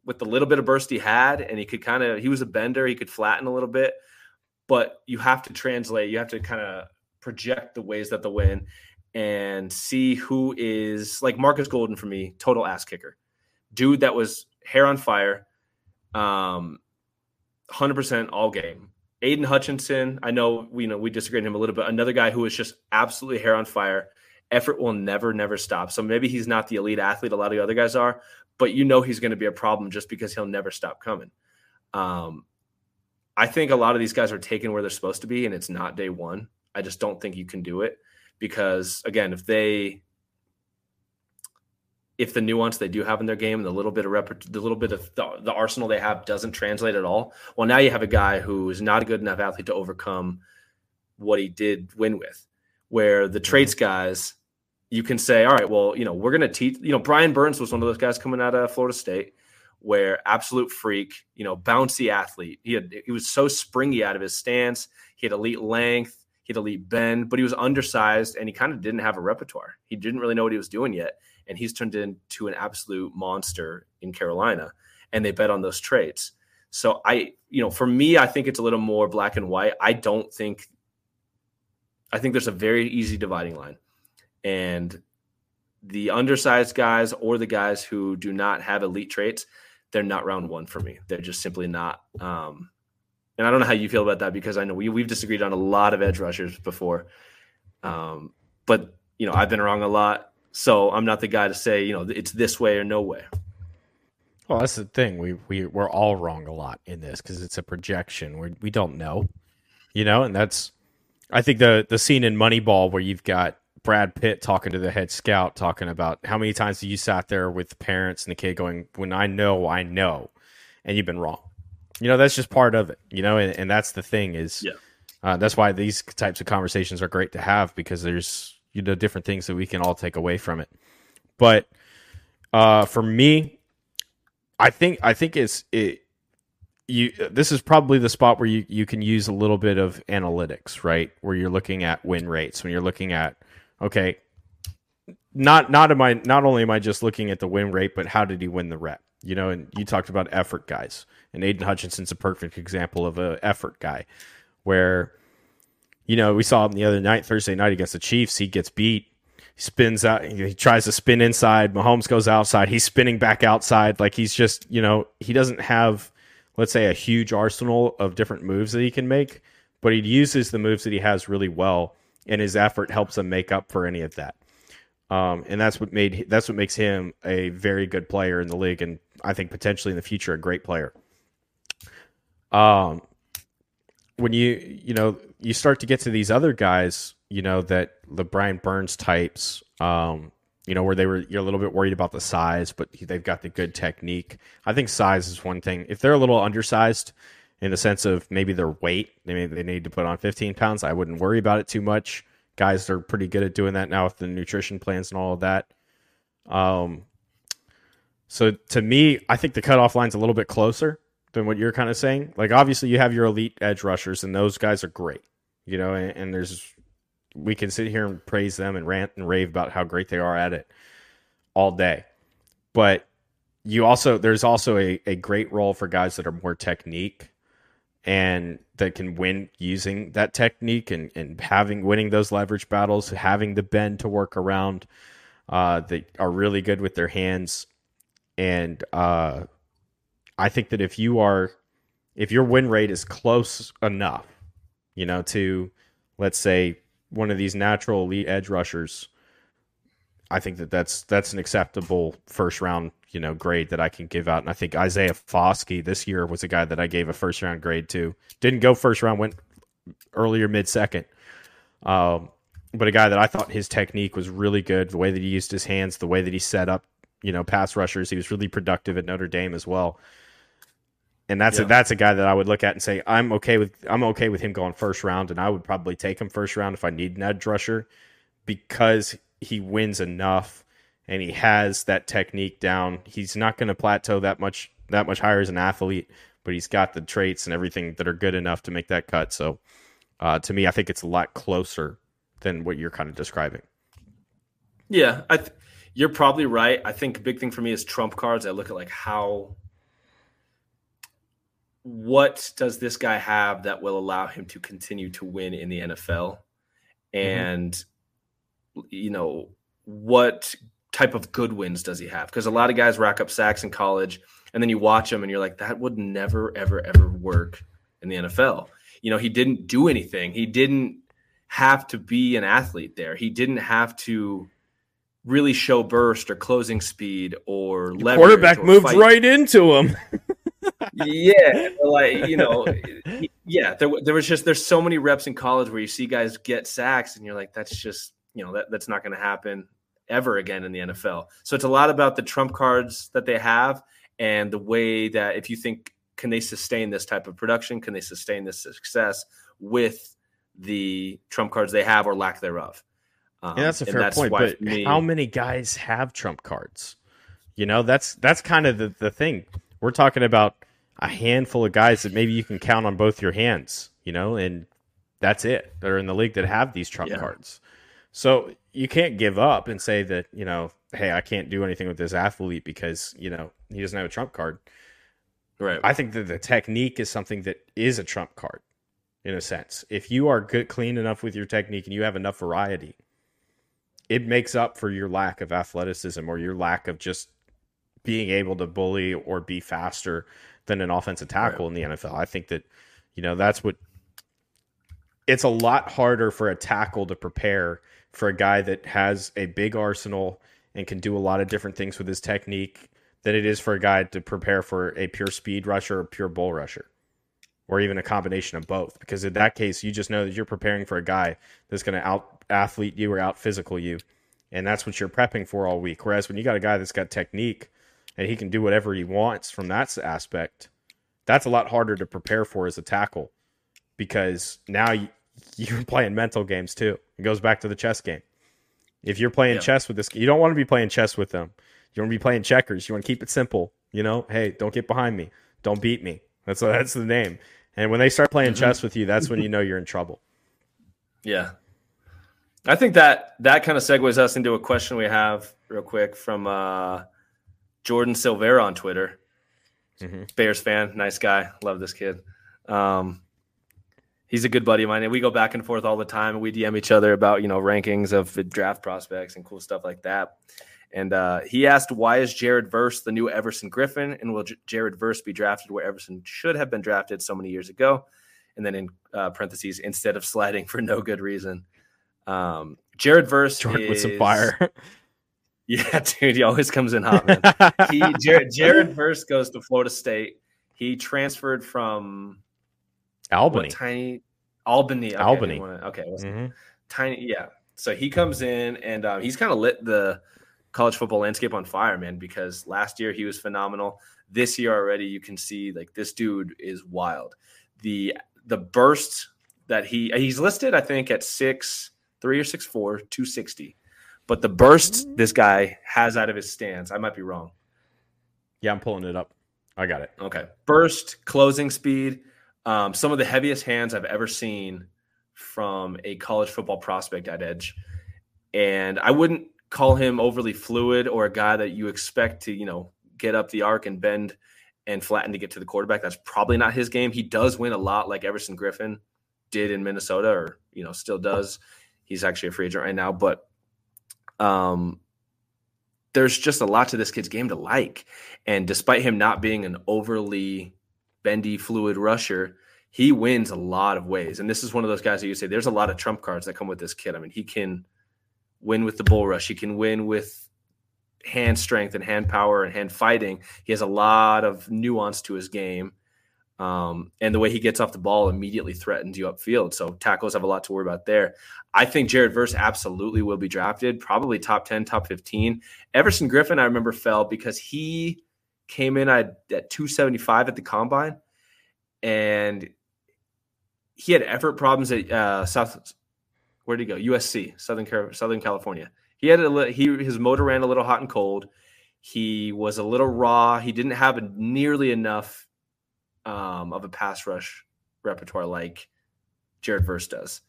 with the little bit of burst he had, and he could kind of he was a bender, he could flatten a little bit, but you have to translate, you have to kind of project the ways that the win and see who is like Marcus Golden for me, total ass kicker. Dude that was hair on fire, um, 100% all game. Aidan Hutchinson, I know we you know we disagree on him a little bit. Another guy who is just absolutely hair on fire. Effort will never, never stop. So maybe he's not the elite athlete a lot of the other guys are, but you know he's going to be a problem just because he'll never stop coming. Um, I think a lot of these guys are taken where they're supposed to be, and it's not day one. I just don't think you can do it because again, if they if the nuance they do have in their game, and the little bit of rep, the little bit of the, the, arsenal they have doesn't translate at all. Well, now you have a guy who is not a good enough athlete to overcome what he did win with. Where the traits guys, you can say, all right, well, you know, we're going to teach. You know, Brian Burns was one of those guys coming out of Florida State, where absolute freak, you know, bouncy athlete. He had he was so springy out of his stance. He had elite length. He had elite bend, but he was undersized and he kind of didn't have a repertoire. He didn't really know what he was doing yet. And he's turned into an absolute monster in Carolina. And they bet on those traits. So I, you know, for me, I think it's a little more black and white. I don't think, I think there's a very easy dividing line. And the undersized guys or the guys who do not have elite traits, they're not round one for me. They're just simply not. Um, and I don't know how you feel about that because I know we we've disagreed on a lot of edge rushers before. Um, but you know, I've been wrong a lot, so I'm not the guy to say you know it's this way or no way. Well, that's the thing. We we we're all wrong a lot in this because it's a projection. We we don't know, you know, and that's I think the the scene in Moneyball where you've got Brad Pitt talking to the head scout, talking about how many times you sat there with the parents and the kid going, "When I know, I know," and you've been wrong you know that's just part of it you know and, and that's the thing is yeah. uh, that's why these types of conversations are great to have because there's you know different things that we can all take away from it. But uh, for me i think i think it's it you this is probably the spot where you, you can use a little bit of analytics right? Where you're looking at win rates when you're looking at okay not not am i not only am i just looking at the win rate but how did he win the rep you know and you talked about effort guys and Aidan Hutchinson's a perfect example of an effort guy where, you know, we saw him the other night, Thursday night against the Chiefs. He gets beat. He spins out. He tries to spin inside. Mahomes goes outside. He's spinning back outside. Like he's just, you know, he doesn't have, let's say, a huge arsenal of different moves that he can make, but he uses the moves that he has really well, and his effort helps him make up for any of that. Um, and that's what made that's what makes him a very good player in the league, and I think potentially in the future a great player. Um, when you you know you start to get to these other guys, you know that the Brian Burns types, um, you know where they were you're a little bit worried about the size, but they've got the good technique. I think size is one thing. If they're a little undersized in the sense of maybe their weight, they maybe they need to put on 15 pounds. I wouldn't worry about it too much. Guys are pretty good at doing that now with the nutrition plans and all of that. Um, so to me, I think the cutoff line's a little bit closer than what you're kind of saying. Like obviously you have your elite edge rushers and those guys are great. You know, and, and there's we can sit here and praise them and rant and rave about how great they are at it all day. But you also there's also a, a great role for guys that are more technique and that can win using that technique and, and having winning those leverage battles, having the bend to work around, uh, that are really good with their hands. And uh, I think that if you are if your win rate is close enough, you know, to let's say one of these natural elite edge rushers, I think that that's that's an acceptable first round you know grade that I can give out. And I think Isaiah Foskey this year was a guy that I gave a first round grade to. Didn't go first round, went earlier mid second. Um, but a guy that I thought his technique was really good. The way that he used his hands, the way that he set up, you know, pass rushers. He was really productive at Notre Dame as well. And that's yeah. a, that's a guy that I would look at and say I'm okay with I'm okay with him going first round, and I would probably take him first round if I need an edge rusher because he wins enough and he has that technique down. He's not going to plateau that much that much higher as an athlete, but he's got the traits and everything that are good enough to make that cut. So, uh, to me, I think it's a lot closer than what you're kind of describing. Yeah, I th- you're probably right. I think a big thing for me is trump cards. I look at like how what does this guy have that will allow him to continue to win in the NFL? Mm-hmm. And mm-hmm. you know, what type of good wins does he have? Because a lot of guys rack up sacks in college and then you watch them and you're like, that would never, ever, ever work in the NFL. You know, he didn't do anything. He didn't have to be an athlete there. He didn't have to really show burst or closing speed or leverage. Quarterback or moved fight. right into him. yeah, like you know, yeah. There, there was just there's so many reps in college where you see guys get sacks and you're like, that's just you know that that's not going to happen ever again in the NFL. So it's a lot about the trump cards that they have and the way that if you think can they sustain this type of production, can they sustain this success with the trump cards they have or lack thereof. Um, yeah, that's a fair that's point. But me, how many guys have trump cards? You know, that's that's kind of the, the thing. We're talking about a handful of guys that maybe you can count on both your hands, you know, and that's it that are in the league that have these trump yeah. cards. So you can't give up and say that, you know, hey, I can't do anything with this athlete because, you know, he doesn't have a trump card. Right. I think that the technique is something that is a trump card in a sense. If you are good, clean enough with your technique and you have enough variety, it makes up for your lack of athleticism or your lack of just being able to bully or be faster than an offensive tackle right. in the NFL. I think that, you know, that's what it's a lot harder for a tackle to prepare for a guy that has a big arsenal and can do a lot of different things with his technique than it is for a guy to prepare for a pure speed rusher or pure bull rusher or even a combination of both. Because in that case, you just know that you're preparing for a guy that's going to out athlete you or out physical you. And that's what you're prepping for all week. Whereas when you got a guy that's got technique and he can do whatever he wants from that aspect, that's a lot harder to prepare for as a tackle because now you're playing mental games too. It goes back to the chess game. If you're playing yeah. chess with this, you don't want to be playing chess with them. You want to be playing checkers. You want to keep it simple. You know, hey, don't get behind me. Don't beat me. That's that's the name. And when they start playing mm-hmm. chess with you, that's when you know you're in trouble. Yeah. I think that that kind of segues us into a question we have real quick from uh, Jordan Silvera on Twitter. Mm-hmm. Bears fan, nice guy, love this kid. Um, he's a good buddy of mine, and we go back and forth all the time. We DM each other about you know rankings of draft prospects and cool stuff like that. And uh, he asked, why is Jared Verse the new Everson Griffen? And will J- Jared Verse be drafted where Everson should have been drafted so many years ago? And then in uh, parentheses, instead of sliding for no good reason. Um, Jared Verse Jordan is, with some fire. yeah, dude, he always comes in hot, man. he, Jared, Jared Verse goes to Florida State. He transferred from Albany. tiny Albany. Okay, Albany. Wanna, okay. Mm-hmm. Tiny. Yeah. So he comes in and uh, he's kind of lit the college football landscape on fire, man, because last year he was phenomenal. This year already, you can see like this dude is wild. The the burst that he he's listed, I think, at six three or six four, 260. But the burst this guy has out of his stance, I might be wrong. Yeah, I'm pulling it up. I got it. Okay. Burst, closing speed, um, some of the heaviest hands I've ever seen from a college football prospect at edge. And I wouldn't call him overly fluid or a guy that you expect to, you know, get up the arc and bend and flatten to get to the quarterback. That's probably not his game. He does win a lot like Everson Griffen did in Minnesota or, you know, still does. He's actually a free agent right now, but um there's just a lot to this kid's game to like. And despite him not being an overly bendy, fluid rusher, he wins a lot of ways. And this is one of those guys that you say there's a lot of trump cards that come with this kid. I mean, he can win with the bull rush, he can win with hand strength and hand power and hand fighting. He has a lot of nuance to his game. Um, and the way he gets off the ball immediately threatens you upfield. So tackles have a lot to worry about there. I think Jared Verse absolutely will be drafted, probably top 10, top 15. Everson Griffen, I remember, fell because he came in at, at 275 at the combine and he had effort problems at uh, South. Where did he go? USC, Southern Southern California. He had a he his motor ran a little hot and cold. He was a little raw. He didn't have a, nearly enough um, of a pass rush repertoire like Jared Verse does,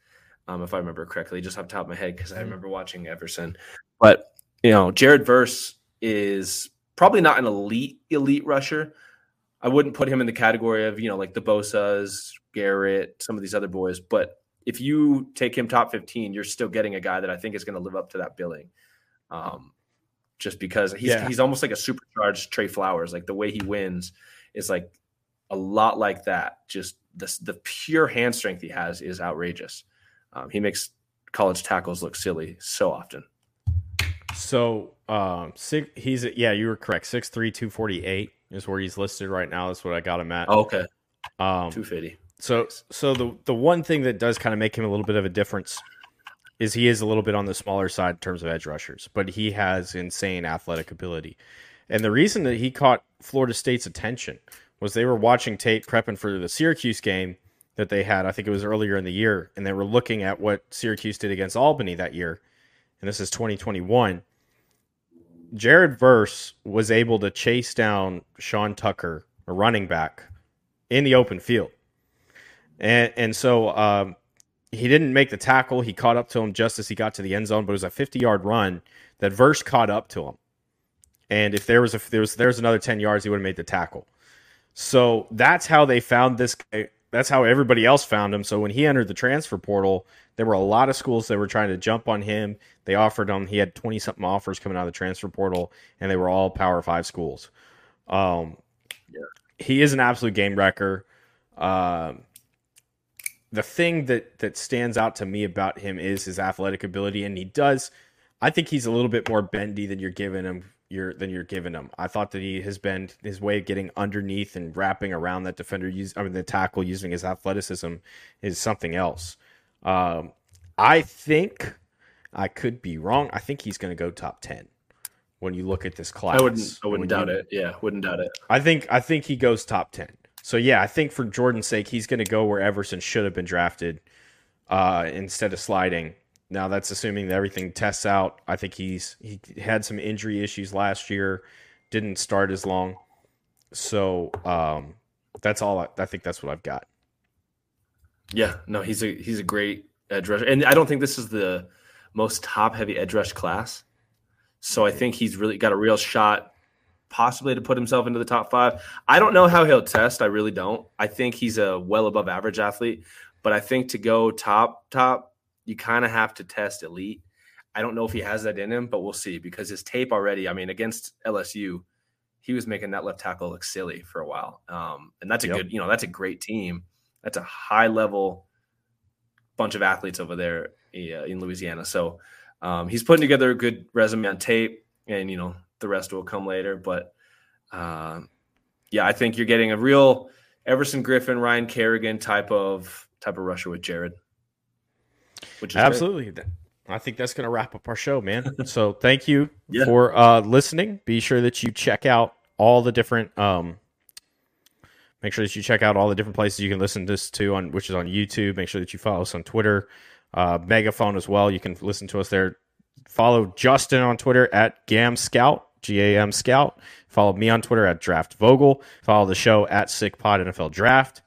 um, if I remember correctly, just off the top of my head because I mm-hmm. remember watching Everson. But you know, Jared Verse is probably not an elite elite rusher. I wouldn't put him in the category of you know like the Bosa's, Garrett, some of these other boys. But if you take him top fifteen, you're still getting a guy that I think is going to live up to that billing. Um, just because he's yeah. he's almost like a supercharged Trey Flowers. Like the way he wins is like a lot like that. Just the the pure hand strength he has is outrageous. Um, he makes college tackles look silly so often. So um, six, he's yeah, you were correct. Six three two forty eight is where he's listed right now. That's what I got him at. Oh, okay, um, two fifty. So so the the one thing that does kind of make him a little bit of a difference is he is a little bit on the smaller side in terms of edge rushers, but he has insane athletic ability. And the reason that he caught Florida State's attention was they were watching tape prepping for the Syracuse game that they had. I think it was earlier in the year, and they were looking at what Syracuse did against Albany that year. And this is 2021. Jared Verse was able to chase down Sean Tucker, a running back, in the open field. And and so um, he didn't make the tackle. He caught up to him just as he got to the end zone, but it was a 50 yard run that Verse caught up to him. And if there was a, there was there's another 10 yards, he would have made the tackle. So that's how they found this. Guy. That's how everybody else found him. So when he entered the transfer portal, there were a lot of schools that were trying to jump on him. They offered him. He had twenty something offers coming out of the transfer portal, and they were all Power Five schools. Um, yeah. he is an absolute game wrecker. Um, the thing that that stands out to me about him is his athletic ability, and he does. I think he's a little bit more bendy than you're giving him you're than you're giving him. I thought that he has been his way of getting underneath and wrapping around that defender. Use I mean the tackle using his athleticism is something else. Um, I think I could be wrong. I think he's going to go top ten when you look at this class. I wouldn't. I wouldn't doubt you, it. Yeah, wouldn't doubt it. I think. I think he goes top ten. So yeah, I think for Jordan's sake, he's going to go where Everson should have been drafted uh, instead of sliding. Now that's assuming that everything tests out. I think he's he had some injury issues last year, didn't start as long. So um, that's all. I, I think that's what I've got. Yeah, no, he's a he's a great edge rusher, and I don't think this is the most top heavy edge rush class. So I think he's really got a real shot, possibly to put himself into the top five. I don't know how he'll test. I really don't. I think he's a well above average athlete, but I think to go top top you kind of have to test elite. I don't know if he has that in him, but we'll see because his tape already, I mean, against LSU, he was making that left tackle look silly for a while. Um, and that's a yep. good, you know, that's a great team. That's a high level bunch of athletes over there uh, in Louisiana. So um, he's putting together a good resume on tape, and you know the rest will come later. But uh, yeah, I think you're getting a real Everson Griffen, Ryan Kerrigan type of type of rusher with Jared. Which is absolutely. Great. I think that's going to wrap up our show, man. so thank you yeah. for uh, listening. Be sure that you check out all the different. Um, make sure that you check out all the different places you can listen to this to on, which is on YouTube. Make sure that you follow us on Twitter, uh, Megaphone as well. You can listen to us there. follow Justen on Twitter at Gam Scout, G A M Scout. Follow me on Twitter at Draft Vogel. Follow the show at Sick Pod NFL Draft.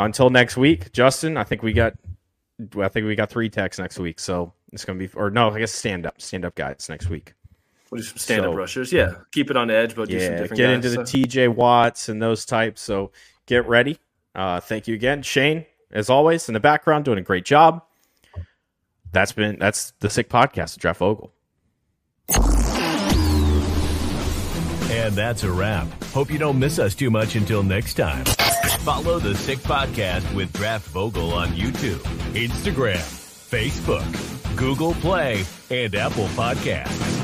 Until next week, Justen, I think we got I think we got three techs next week. So it's gonna be or no, I guess stand up, stand up guys next week. We'll do some stand up So- rushers. Yeah. Keep it on edge, but do some Yeah, get guys. into the TJ Watts and those types. So get ready. Uh, thank you again, Shane, as always, in the background, doing a great job. That's been that's the sick podcast Jeff Vogel. And that's a wrap. Hope you don't miss us too much until next time. Follow the Sick Podcast with Draft Vogel on YouTube, Instagram, Facebook, Google Play, and Apple Podcasts.